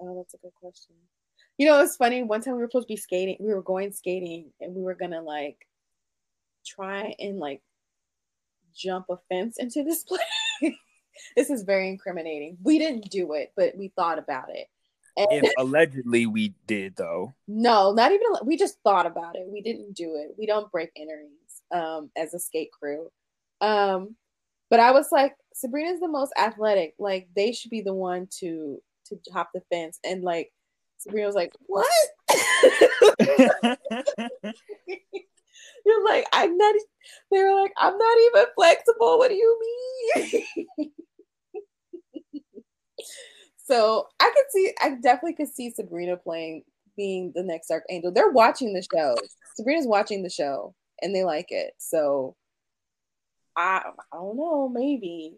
Oh, that's a good question. You know, it's funny. One time we were supposed to be skating. We were going skating, and we were gonna like try and like jump a fence into this place. this is very incriminating. We didn't do it, but we thought about it. And If allegedly we did though. no, not even. We just thought about it. We didn't do it. We don't break innards um, as a skate crew. Um, but I was like, Sabrina's the most athletic. Like they should be the one to to hop the fence. And like Sabrina was like, what? You're like, I'm not. they were like, I'm not even flexible. What do you mean? so I could see, I definitely could see Sabrina playing being the next Dark Angel. They're watching the show. Sabrina's watching the show and they like it. So I I don't know, maybe.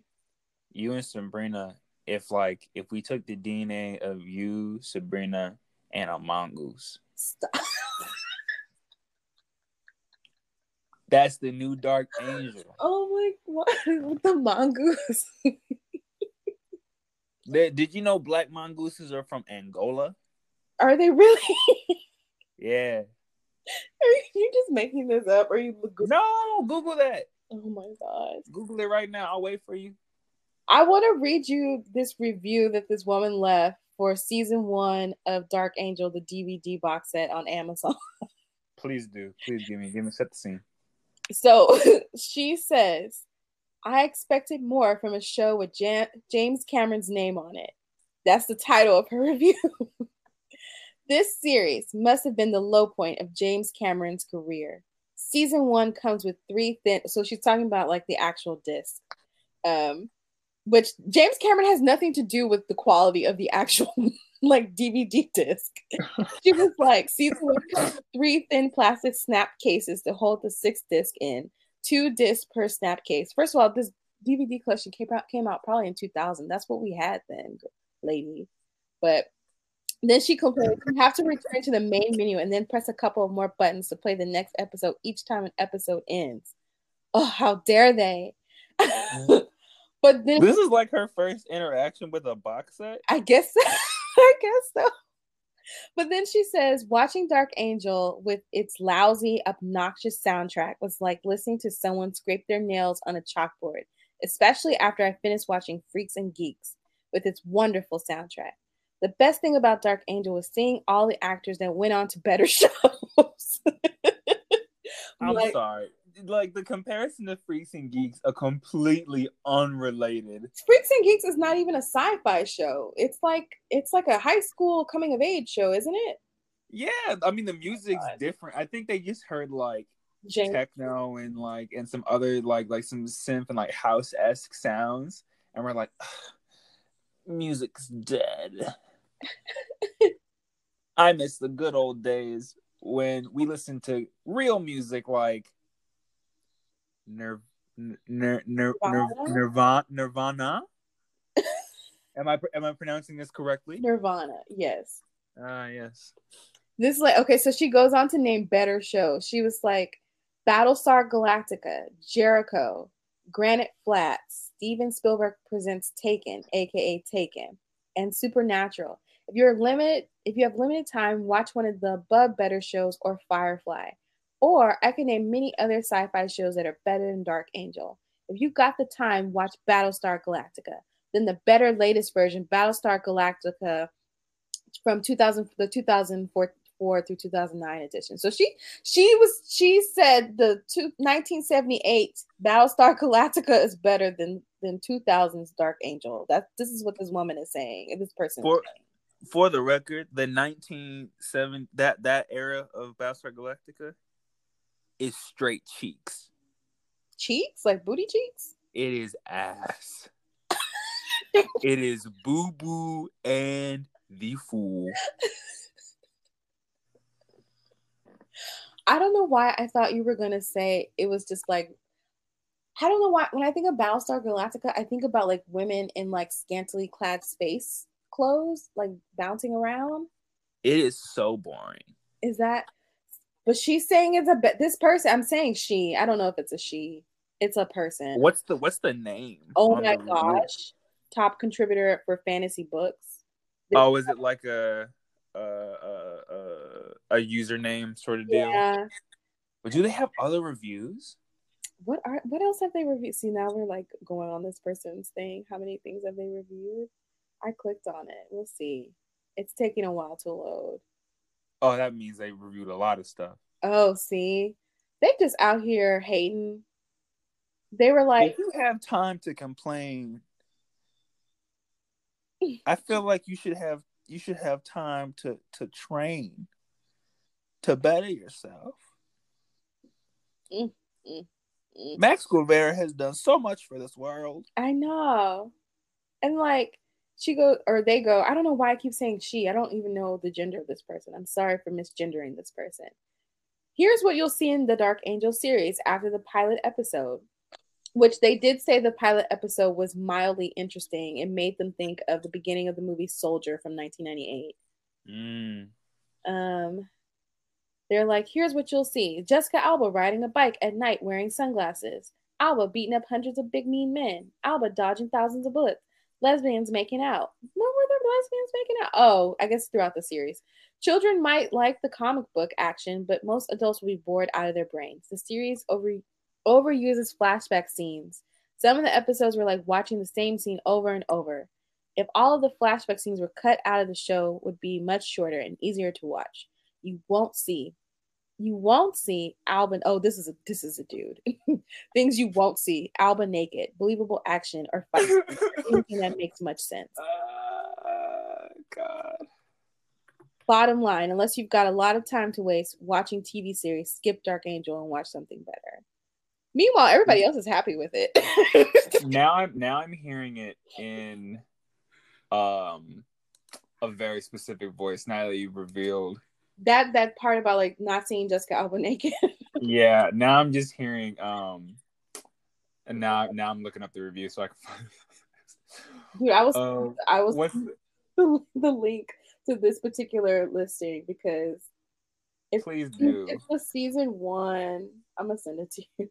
You and Sabrina, if like if we took the DNA of you, Sabrina, and a mongoose, Stop. that's the new Dark Angel. Oh my god, with the mongoose. Th- Did you know black mongooses are from Angola? Are they really? Yeah. Are you just making this up? Or are you No, Google that. Oh my god. Google it right now. I'll wait for you. I want to read you this review that this woman left for season one of Dark Angel, the DVD box set on Amazon. Please do. Please give me give me set the scene. So she says, I expected more from a show with Jan- James Cameron's name on it. That's the title of her review. this series must have been the low point of James Cameron's career. Season one comes with three thin. So she's talking about like the actual disc, um, which James Cameron has nothing to do with the quality of the actual like DVD disc. she was like, season one comes with three thin plastic snap cases to hold the sixth disc in, two discs per snap case. First of all, this DVD collection came out came out probably in 2000. That's what we had then, lady. But then she complains you have to return to the main menu and then press a couple of more buttons to play the next episode each time an episode ends. Oh, how dare they! but then This is like her first interaction with a box set. I guess I guess so. But then she says, watching Dark Angel with its lousy, obnoxious soundtrack was like listening to someone scrape their nails on a chalkboard, especially after I finished watching Freaks and Geeks with its wonderful soundtrack. The best thing about Dark Angel was seeing all the actors that went on to better shows. I'm Like- sorry. Like the comparison to Freaks and Geeks are completely unrelated. Freaks and Geeks is not even a sci-fi show. It's like it's like a high school coming of age show, isn't it? Yeah, I mean the music's God. different. I think they just heard like James techno and like and some other like like some synth and like house esque sounds, and we're like, music's dead. I miss the good old days when we listened to real music like Nir- Nir- Nir- Nir- Nirvana? Nirvana. Am I am I pronouncing this correctly? Nirvana, yes. Ah, yes. This is like okay, so she goes on to name better shows. She was like Battlestar Galactica, Jericho, Granite Flats, Steven Spielberg presents Taken, aka Taken, and Supernatural. If you're limited, if you have limited time, watch one of the above better shows or Firefly. Or I can name many other sci-fi shows that are better than Dark Angel. If you got the time, watch Battlestar Galactica. Then the better latest version, Battlestar Galactica from 2000 the 2004 through 2009 edition. So she she was she said the two, 1978 Battlestar Galactica is better than than 2000's Dark Angel. That this is what this woman is saying. This person For- for the record, the 1970 that that era of Battlestar Galactica is straight cheeks. cheeks like booty cheeks. It is ass. it is boo boo and the fool. I don't know why I thought you were gonna say it was just like I don't know why when I think of Battlestar Galactica, I think about like women in like scantily clad space clothes, like bouncing around. It is so boring. Is that but she's saying it's a this person, I'm saying she. I don't know if it's a she. It's a person. What's the what's the name? Oh my gosh. Top contributor for fantasy books. Oh, is it like a a a, a, a username sort of deal? Yeah. But do they have other reviews? What are what else have they reviewed? See, now we're like going on this person's thing. How many things have they reviewed? I clicked on it. We'll see. It's taking a while to load. Oh, that means they reviewed a lot of stuff. Oh, see, they just out here hating. They were like, if you have time to complain, I feel like you should have you should have time to to train to better yourself. Mm-hmm. Max Guevara has done so much for this world. I know. And like she goes or they go, I don't know why I keep saying she. I don't even know the gender of this person. I'm sorry for misgendering this person. Here's what you'll see in the Dark Angel series after the pilot episode, which they did say the pilot episode was mildly interesting. It made them think of the beginning of the movie Soldier from 1998. Mm. Um, they're like, here's what you'll see Jessica Alba riding a bike at night wearing sunglasses. Alba beating up hundreds of big mean men. Alba dodging thousands of bullets. Lesbians making out. Where were the lesbians making out? Oh, I guess throughout the series. Children might like the comic book action, but most adults will be bored out of their brains. The series over overuses flashback scenes. Some of the episodes were like watching the same scene over and over. If all of the flashback scenes were cut out of the show, would be much shorter and easier to watch. You won't see you won't see Alba. Oh, this is a this is a dude. Things you won't see: Alba naked, believable action, or fight. Anything that makes much sense. Uh, God. Bottom line: unless you've got a lot of time to waste watching TV series, skip Dark Angel and watch something better. Meanwhile, everybody else is happy with it. now I'm now I'm hearing it in um a very specific voice now that you've revealed that that part about like not seeing Jessica Alba naked. yeah, now I'm just hearing um and now now I'm looking up the review so I can find Dude, I was Uh, I was what's the, the link to this particular listing because it's please do. it's the season one. I'm gonna send it to you.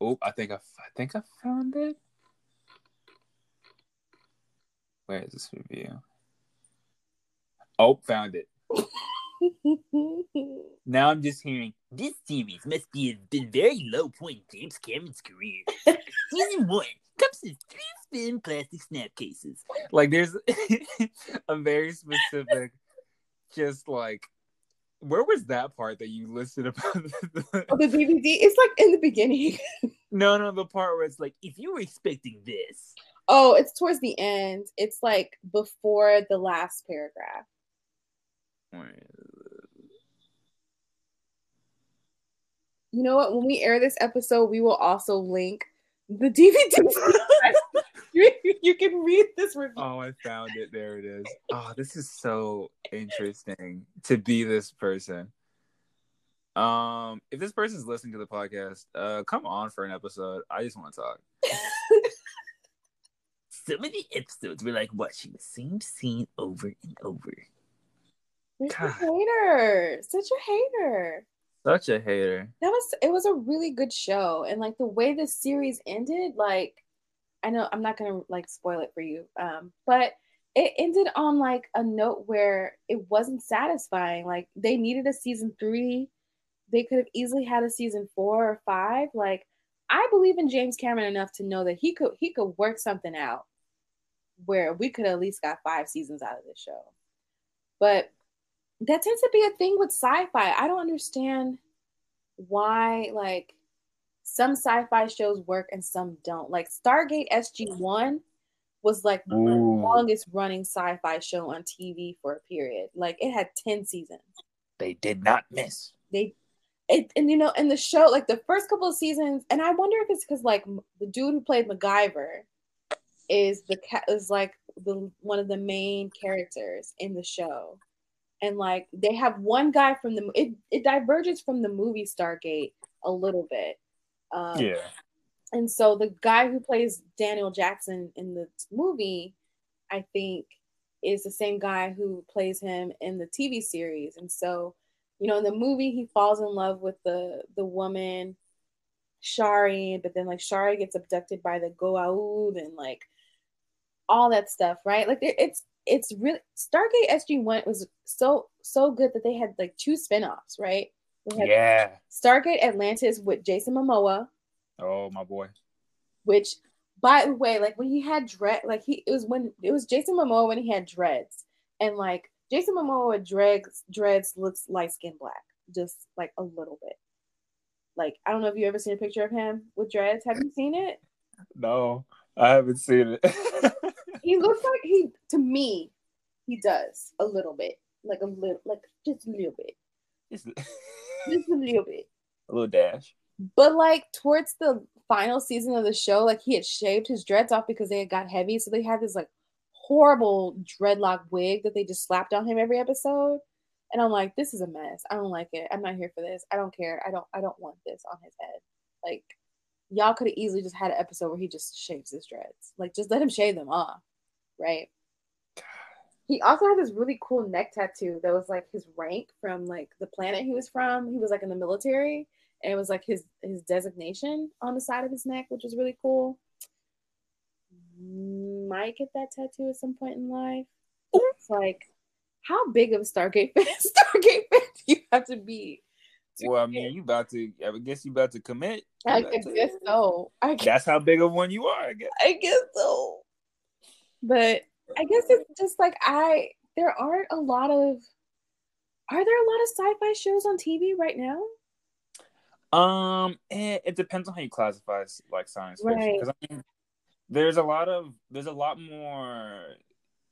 Oh, I think I, I think I found it. Where is this review? Oh, found it. Now I'm just hearing This series must be a been very low point in James Cameron's career. Season one comes in three spin plastic snap cases. like there's a very specific, just like where was that part that you listed about the, Oh, the DVD. It's like in the beginning. no no the part where it's like If you were expecting this, Oh, it's towards the end. It's like before the last paragraph. You know what? When we air this episode, we will also link the DVD. you, you can read this review. Oh, I found it. There it is. Oh, this is so interesting to be this person. Um, if this person's listening to the podcast, uh, come on for an episode. I just want to talk. some of the episodes were like watching the same scene over and over. Such a hater. Such a hater. Such a hater. That was it was a really good show. And like the way the series ended, like I know I'm not gonna like spoil it for you. Um, but it ended on like a note where it wasn't satisfying. Like they needed a season three. They could have easily had a season four or five. Like I believe in James Cameron enough to know that he could he could work something out where we could at least got five seasons out of this show. But that tends to be a thing with sci-fi. I don't understand why like some sci-fi shows work and some don't. Like Stargate SG-1 was like the Ooh. longest running sci-fi show on TV for a period. Like it had 10 seasons. They did not miss. They it, and you know, in the show, like the first couple of seasons, and I wonder if it's because like the dude who played MacGyver is the cat is like the one of the main characters in the show, and like they have one guy from the it it diverges from the movie Stargate a little bit, um, Yeah. and so the guy who plays Daniel Jackson in the movie, I think, is the same guy who plays him in the TV series. And so, you know, in the movie, he falls in love with the the woman Sha're, but then like Sha're gets abducted by the Goa'uld and like all that stuff, right? Like it's it's really Stargate SG One was so so good that they had like two spin-offs, right? They had Yeah. Stargate Atlantis with Jason Momoa, Oh my boy. which by the way, like when he had dread, like he it was when it was Jason Momoa when he had dreads, and like Jason Momoa dreads dreads looks light skin black, just like a little bit. Like I don't know if you ever seen a picture of him with dreads. Have you seen it? No, I haven't seen it. He looks like he to me, he does a little bit, like a little, like just a little bit, Just just a little bit. a little dash. But like towards the final season of the show, like he had shaved his dreads off because they had got heavy. So they had this like horrible dreadlock wig that they just slapped on him every episode. And I'm like, this is a mess. I don't like it. I'm not here for this. I don't care. I don't I don't want this on his head. Like y'all could have easily just had an episode where he just shaves his dreads. Like just let him shave them off. Right. He also had this really cool neck tattoo that was like his rank from like the planet he was from. He was like in the military and it was like his his designation on the side of his neck, which was really cool. Might get that tattoo at some point in life. It's like, how big of a Stargate fan, Stargate fan do you have to be? to Well, I mean, you about to. I guess you about to commit. You I about to- guess so. I guess, That's how big of one you are. I guess. I guess so. But I guess it's just like I. There aren't a lot of. Are there a lot of sci-fi shows on TV right now? Um, eh, it depends on how you classify like science fiction. Right. Because I mean, there's a lot of there's a lot more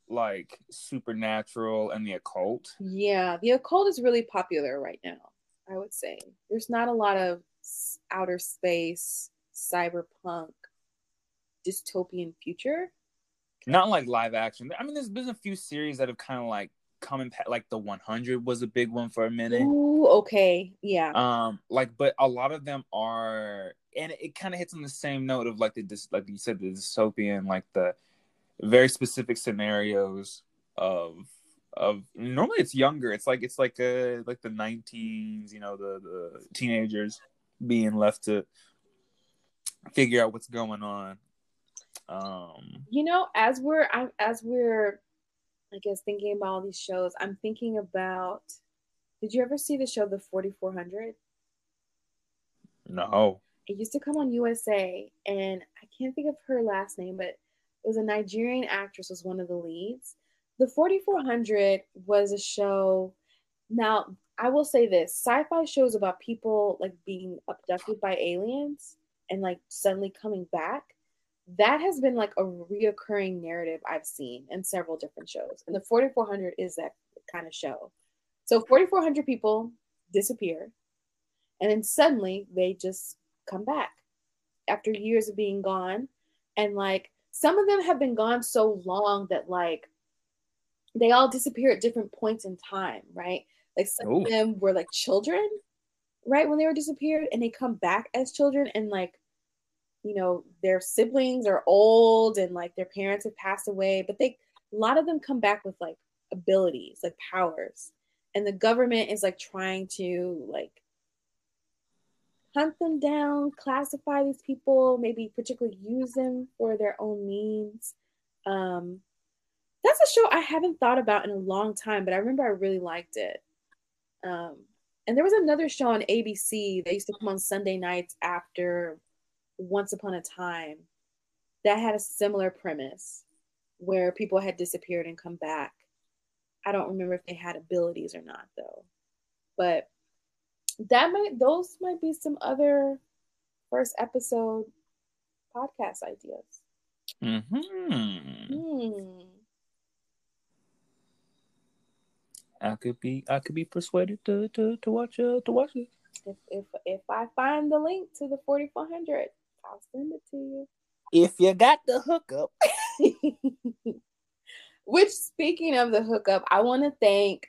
like supernatural and the occult. Yeah, the occult is really popular right now. I would say there's not a lot of outer space, cyberpunk, dystopian future. Not like live action. I mean, there's been a few series that have kind of like come in. Like the 100 was a big one for a minute. Ooh, okay, yeah, Um, like, but a lot of them are, and it, kind of hits on the same note of like the like you said, the dystopian, like the very specific scenarios of of normally it's younger. It's like it's like uh like the 19s, you know, the the teenagers being left to figure out what's going on. Um, you know, as we're I'm, as we're, I guess thinking about all these shows, I'm thinking about. Did you ever see the show The 4400? no, it used to come on USA, and I can't think of her last name, but it was a Nigerian actress was one of the leads. The 4400 was a show. Now, I will say this: sci-fi shows about people like being abducted by aliens and like suddenly coming back. That has been like a reoccurring narrative I've seen in several different shows, and the 4400 is that kind of show. So 4400 people disappear, and then suddenly they just come back after years of being gone and like some of them have been gone so long that like they all disappear at different points in time right like some Ooh. of them were like children right when they were disappeared and they come back as children and like you know their siblings are old and like their parents have passed away but they a lot of them come back with like abilities like powers and the government is like trying to like hunt them down, classify these people, maybe particularly use them for their own means. Um, that's a show I haven't thought about in a long time, but I remember I really liked it. Um, and there was another show on ABC that used to come on Sunday nights after Once Upon a Time that had a similar premise where people had disappeared and come back. I don't remember if they had abilities or not though. But that might those might be some other first episode podcast ideas. hmm Hmm. I could be I could be persuaded to to to watch uh, to watch it. If if if I find the link to the 4400, I'll send it to you. If you got the hookup. Which speaking of the hookup, I want to thank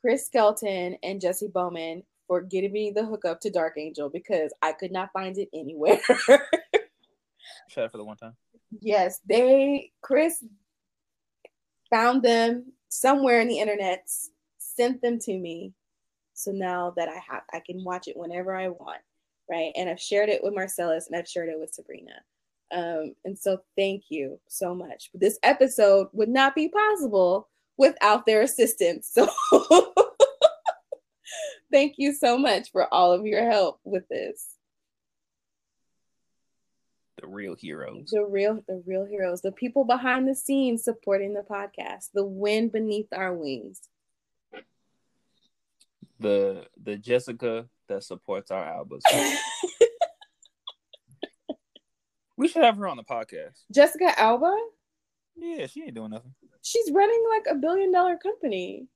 Chris Skelton and Jesse Bowman for getting me the hookup to Dark Angel because I could not find it anywhere. Shut up for the one time. yes, they Chris found them somewhere in the internet, sent them to me. So now that I have I can watch it whenever I want, right? And I've shared it with Marcelese and I've shared it with Sabrina. Um, and so thank you so much. This episode would not be possible without their assistance. So thank you so much for all of your help with this. The real heroes. the real the real heroes the people behind the scenes supporting the podcast the wind beneath our wings The the Jessica that supports our albums. we should have her on the podcast. jessica alba Yeah, she ain't doing nothing. she's running like a billion dollar company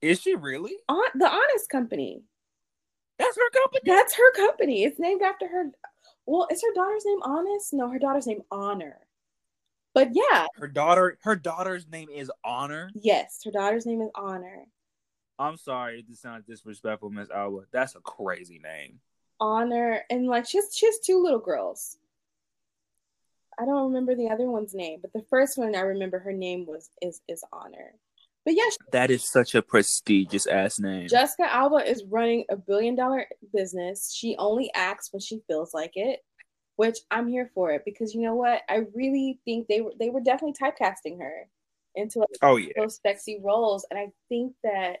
Is she really? on the honest company That's her company. That's her company. It's named after her. Well, is her daughter's name Honest? No, her daughter's name Honor. But yeah, Her daughter. Her daughter's name is Honor. yes, her daughter's name is Honor. I'm sorry if this sounds disrespectful, Miss Alba. That's a crazy name. Honor, and like she's she has two little girls. I don't remember the other one's name, but the first one I remember her name was is is Honor. But yeah, That is such a prestigious ass name. Jessica Alba is running a billion dollar business. She only acts when she feels like it, which I'm here for it because you know what? I really think they were they were definitely typecasting her into like oh yeah. those sexy roles. And I think that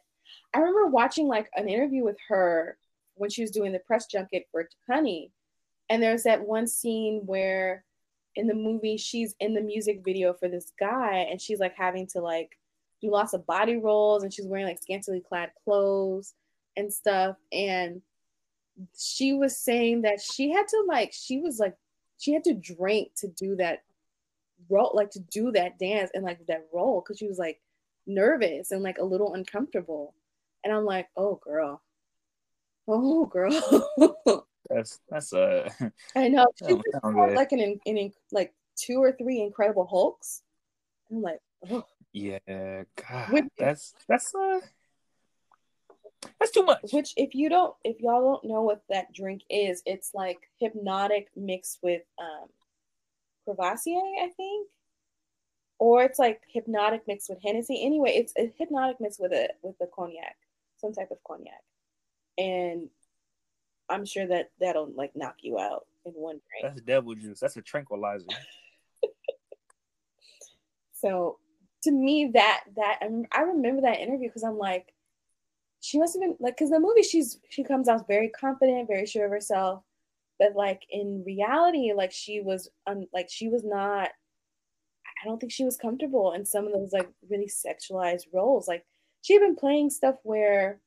I remember watching like an interview with her when she was doing the press junket for Honey. And there's that one scene where in the movie she's in the music video for this guy and she's like having to like do lots of body rolls and she's wearing like scantily clad clothes and stuff. And she was saying that she had to like she was like she had to drink to do that role like to do that dance and like that role because she was like nervous and like a little uncomfortable. And i'm like oh girl. Oh girl. That's that's a I know. She was called, like an, in in like two or three incredible hulks. I'm like oh yeah. God, With- that's that's uh that's too much. which if you don't if y'all don't know what that drink is it's like Hpnotiq mixed with um Courvoisier, i think or it's like Hpnotiq mixed with hennessy anyway it's a Hpnotiq mixed with a with a cognac some type of cognac and i'm sure that that'll like knock you out in one drink That's devil juice. That's a tranquilizer. So to me, that that I remember that interview because I'm like, she must have been like, because the movie she's she comes out very confident, very sure of herself, but like in reality, like she was un, like she was not. I don't think she was comfortable in some of those like really sexualized roles. Like she had been playing stuff where,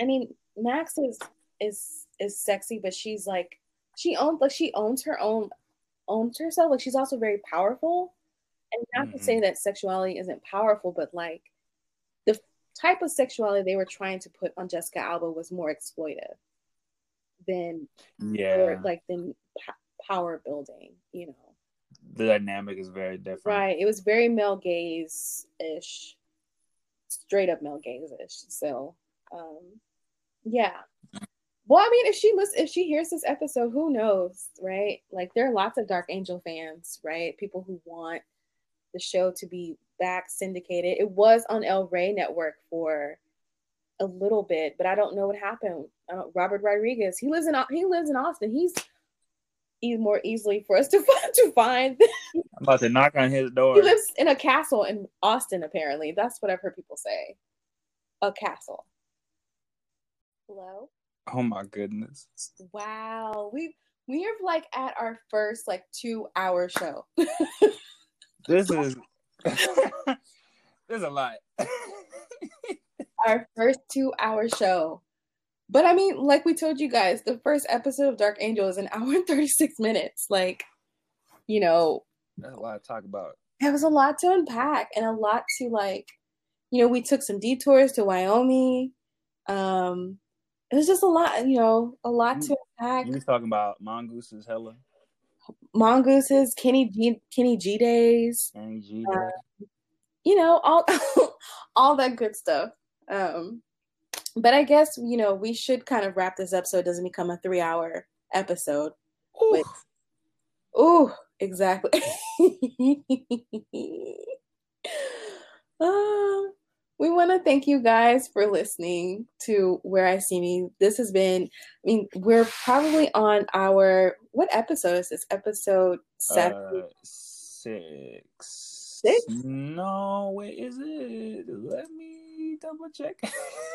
I mean, Max is is is sexy, but she's like she owns like she owns her own owns herself. Like she's also very powerful and not to say mm-hmm. that sexuality isn't powerful, but like the type of sexuality they were trying to put on Jessica Alba was more exploitive than Yeah. or like than p- power building, you know. The dynamic is very different. Right. It was very male gaze ish, straight up male gaze ish. So, um, yeah. Well, I mean, if she listens, if she hears this episode, who knows, right? Like, there are lots of Dark Angel fans, right? People who want the show to be back syndicated. It was on El Rey Network for a little bit, but I don't know what happened. I Robert Rodriguez, he lives in he lives in Austin. He's e- more easily for us to find, to find I'm about to knock on his door. he lives in a castle in Austin, apparently. That's what I've heard people say. A castle. Hello? oh my goodness. Wow. We we are like at our first like two hour show. This is there's a lot. our first two hour show. But I mean, like we told you guys, the first episode of Dark Angel is an hour and 36 minutes. Like, you know, That's a lot to talk about. it was a lot to unpack and a lot to like you know we took some detours to wyoming um it was just a lot you know a lot to unpack You were talking about mongooses, hella mongooses kenny g kenny g days Annie G. Uh, you know all all that good stuff um but i guess you know we should kind of wrap this up so it doesn't become a three hour episode Ooh. Oh, exactly. um, we want to thank you guys for listening to Where I See Me. This has been, I mean, we're probably on our, what episode is this? Episode seven? Uh, six. Six? No, wait, is it? Let me double check.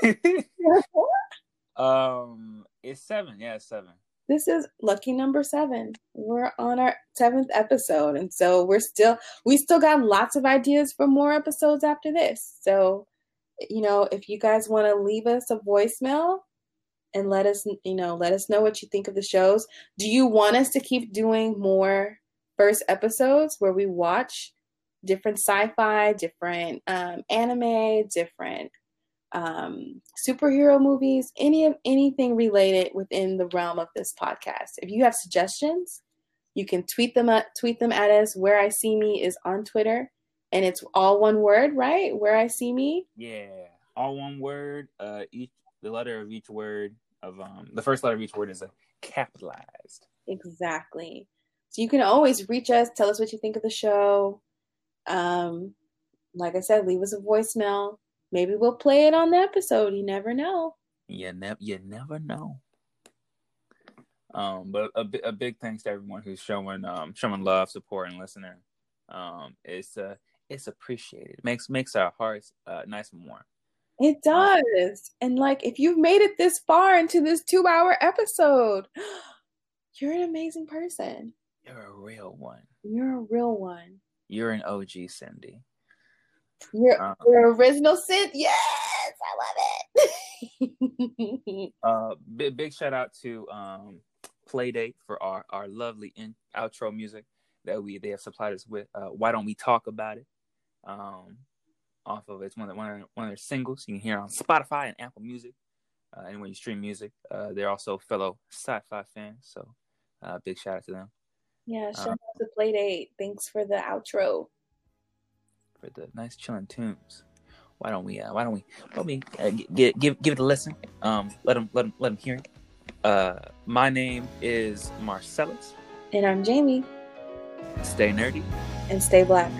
um, it's seven. Yeah, it's seven. this is lucky number seven. We're on our seventh episode. And so we're still, we still got lots of ideas for more episodes after this. So, you know, if you guys want to leave us a voicemail and let us, you know, let us know what you think of the shows. Do you want us to keep doing more first episodes where we watch different sci fi, different um, anime, different um, superhero movies, any of anything related within the realm of this podcast. If you have suggestions, you can tweet them at tweet them at us. Where I see me is on Twitter, and it's all one word, right? Where I see me. Yeah, all one word. Uh, each the letter of each word of um the first letter of each word is a capitalized. Exactly. So you can always reach us, tell us what you think of the show. Um, like I said, leave us a voicemail. Maybe we'll play it on the episode. You never know. You never you never know. Um, but a, a big thanks to everyone who's showing um showing love, support, and listening. Um, it's uh it's appreciated. It makes makes our hearts uh nice and warm. It does. And like if you've made it this far into this two hour episode, you're an amazing person. You're a real one. You're a real one. You're an OG Cindy. You're Uh, your original synth. Yes, I love it. Uh, big, big shout out to um, Playdate for our, our lovely in, outro music that we they have supplied us with. Uh, Why don't we talk about it? Um, off of it's one of the, one of, their- one of their singles you can hear on Spotify and Apple Music. Uh, when you stream music, uh, they're also fellow sci-fi fans, so uh, big shout out to them yeah, shout Uh, out to Playdate. Thanks for the outro. for the nice chilling tunes. Why don't we? Uh, why don't we? Why don't we uh, g- give give give it a listen? Um, let them let them let them hear it. Uh, my name is Marcelese. And I'm Jamie. Stay nerdy. And stay black.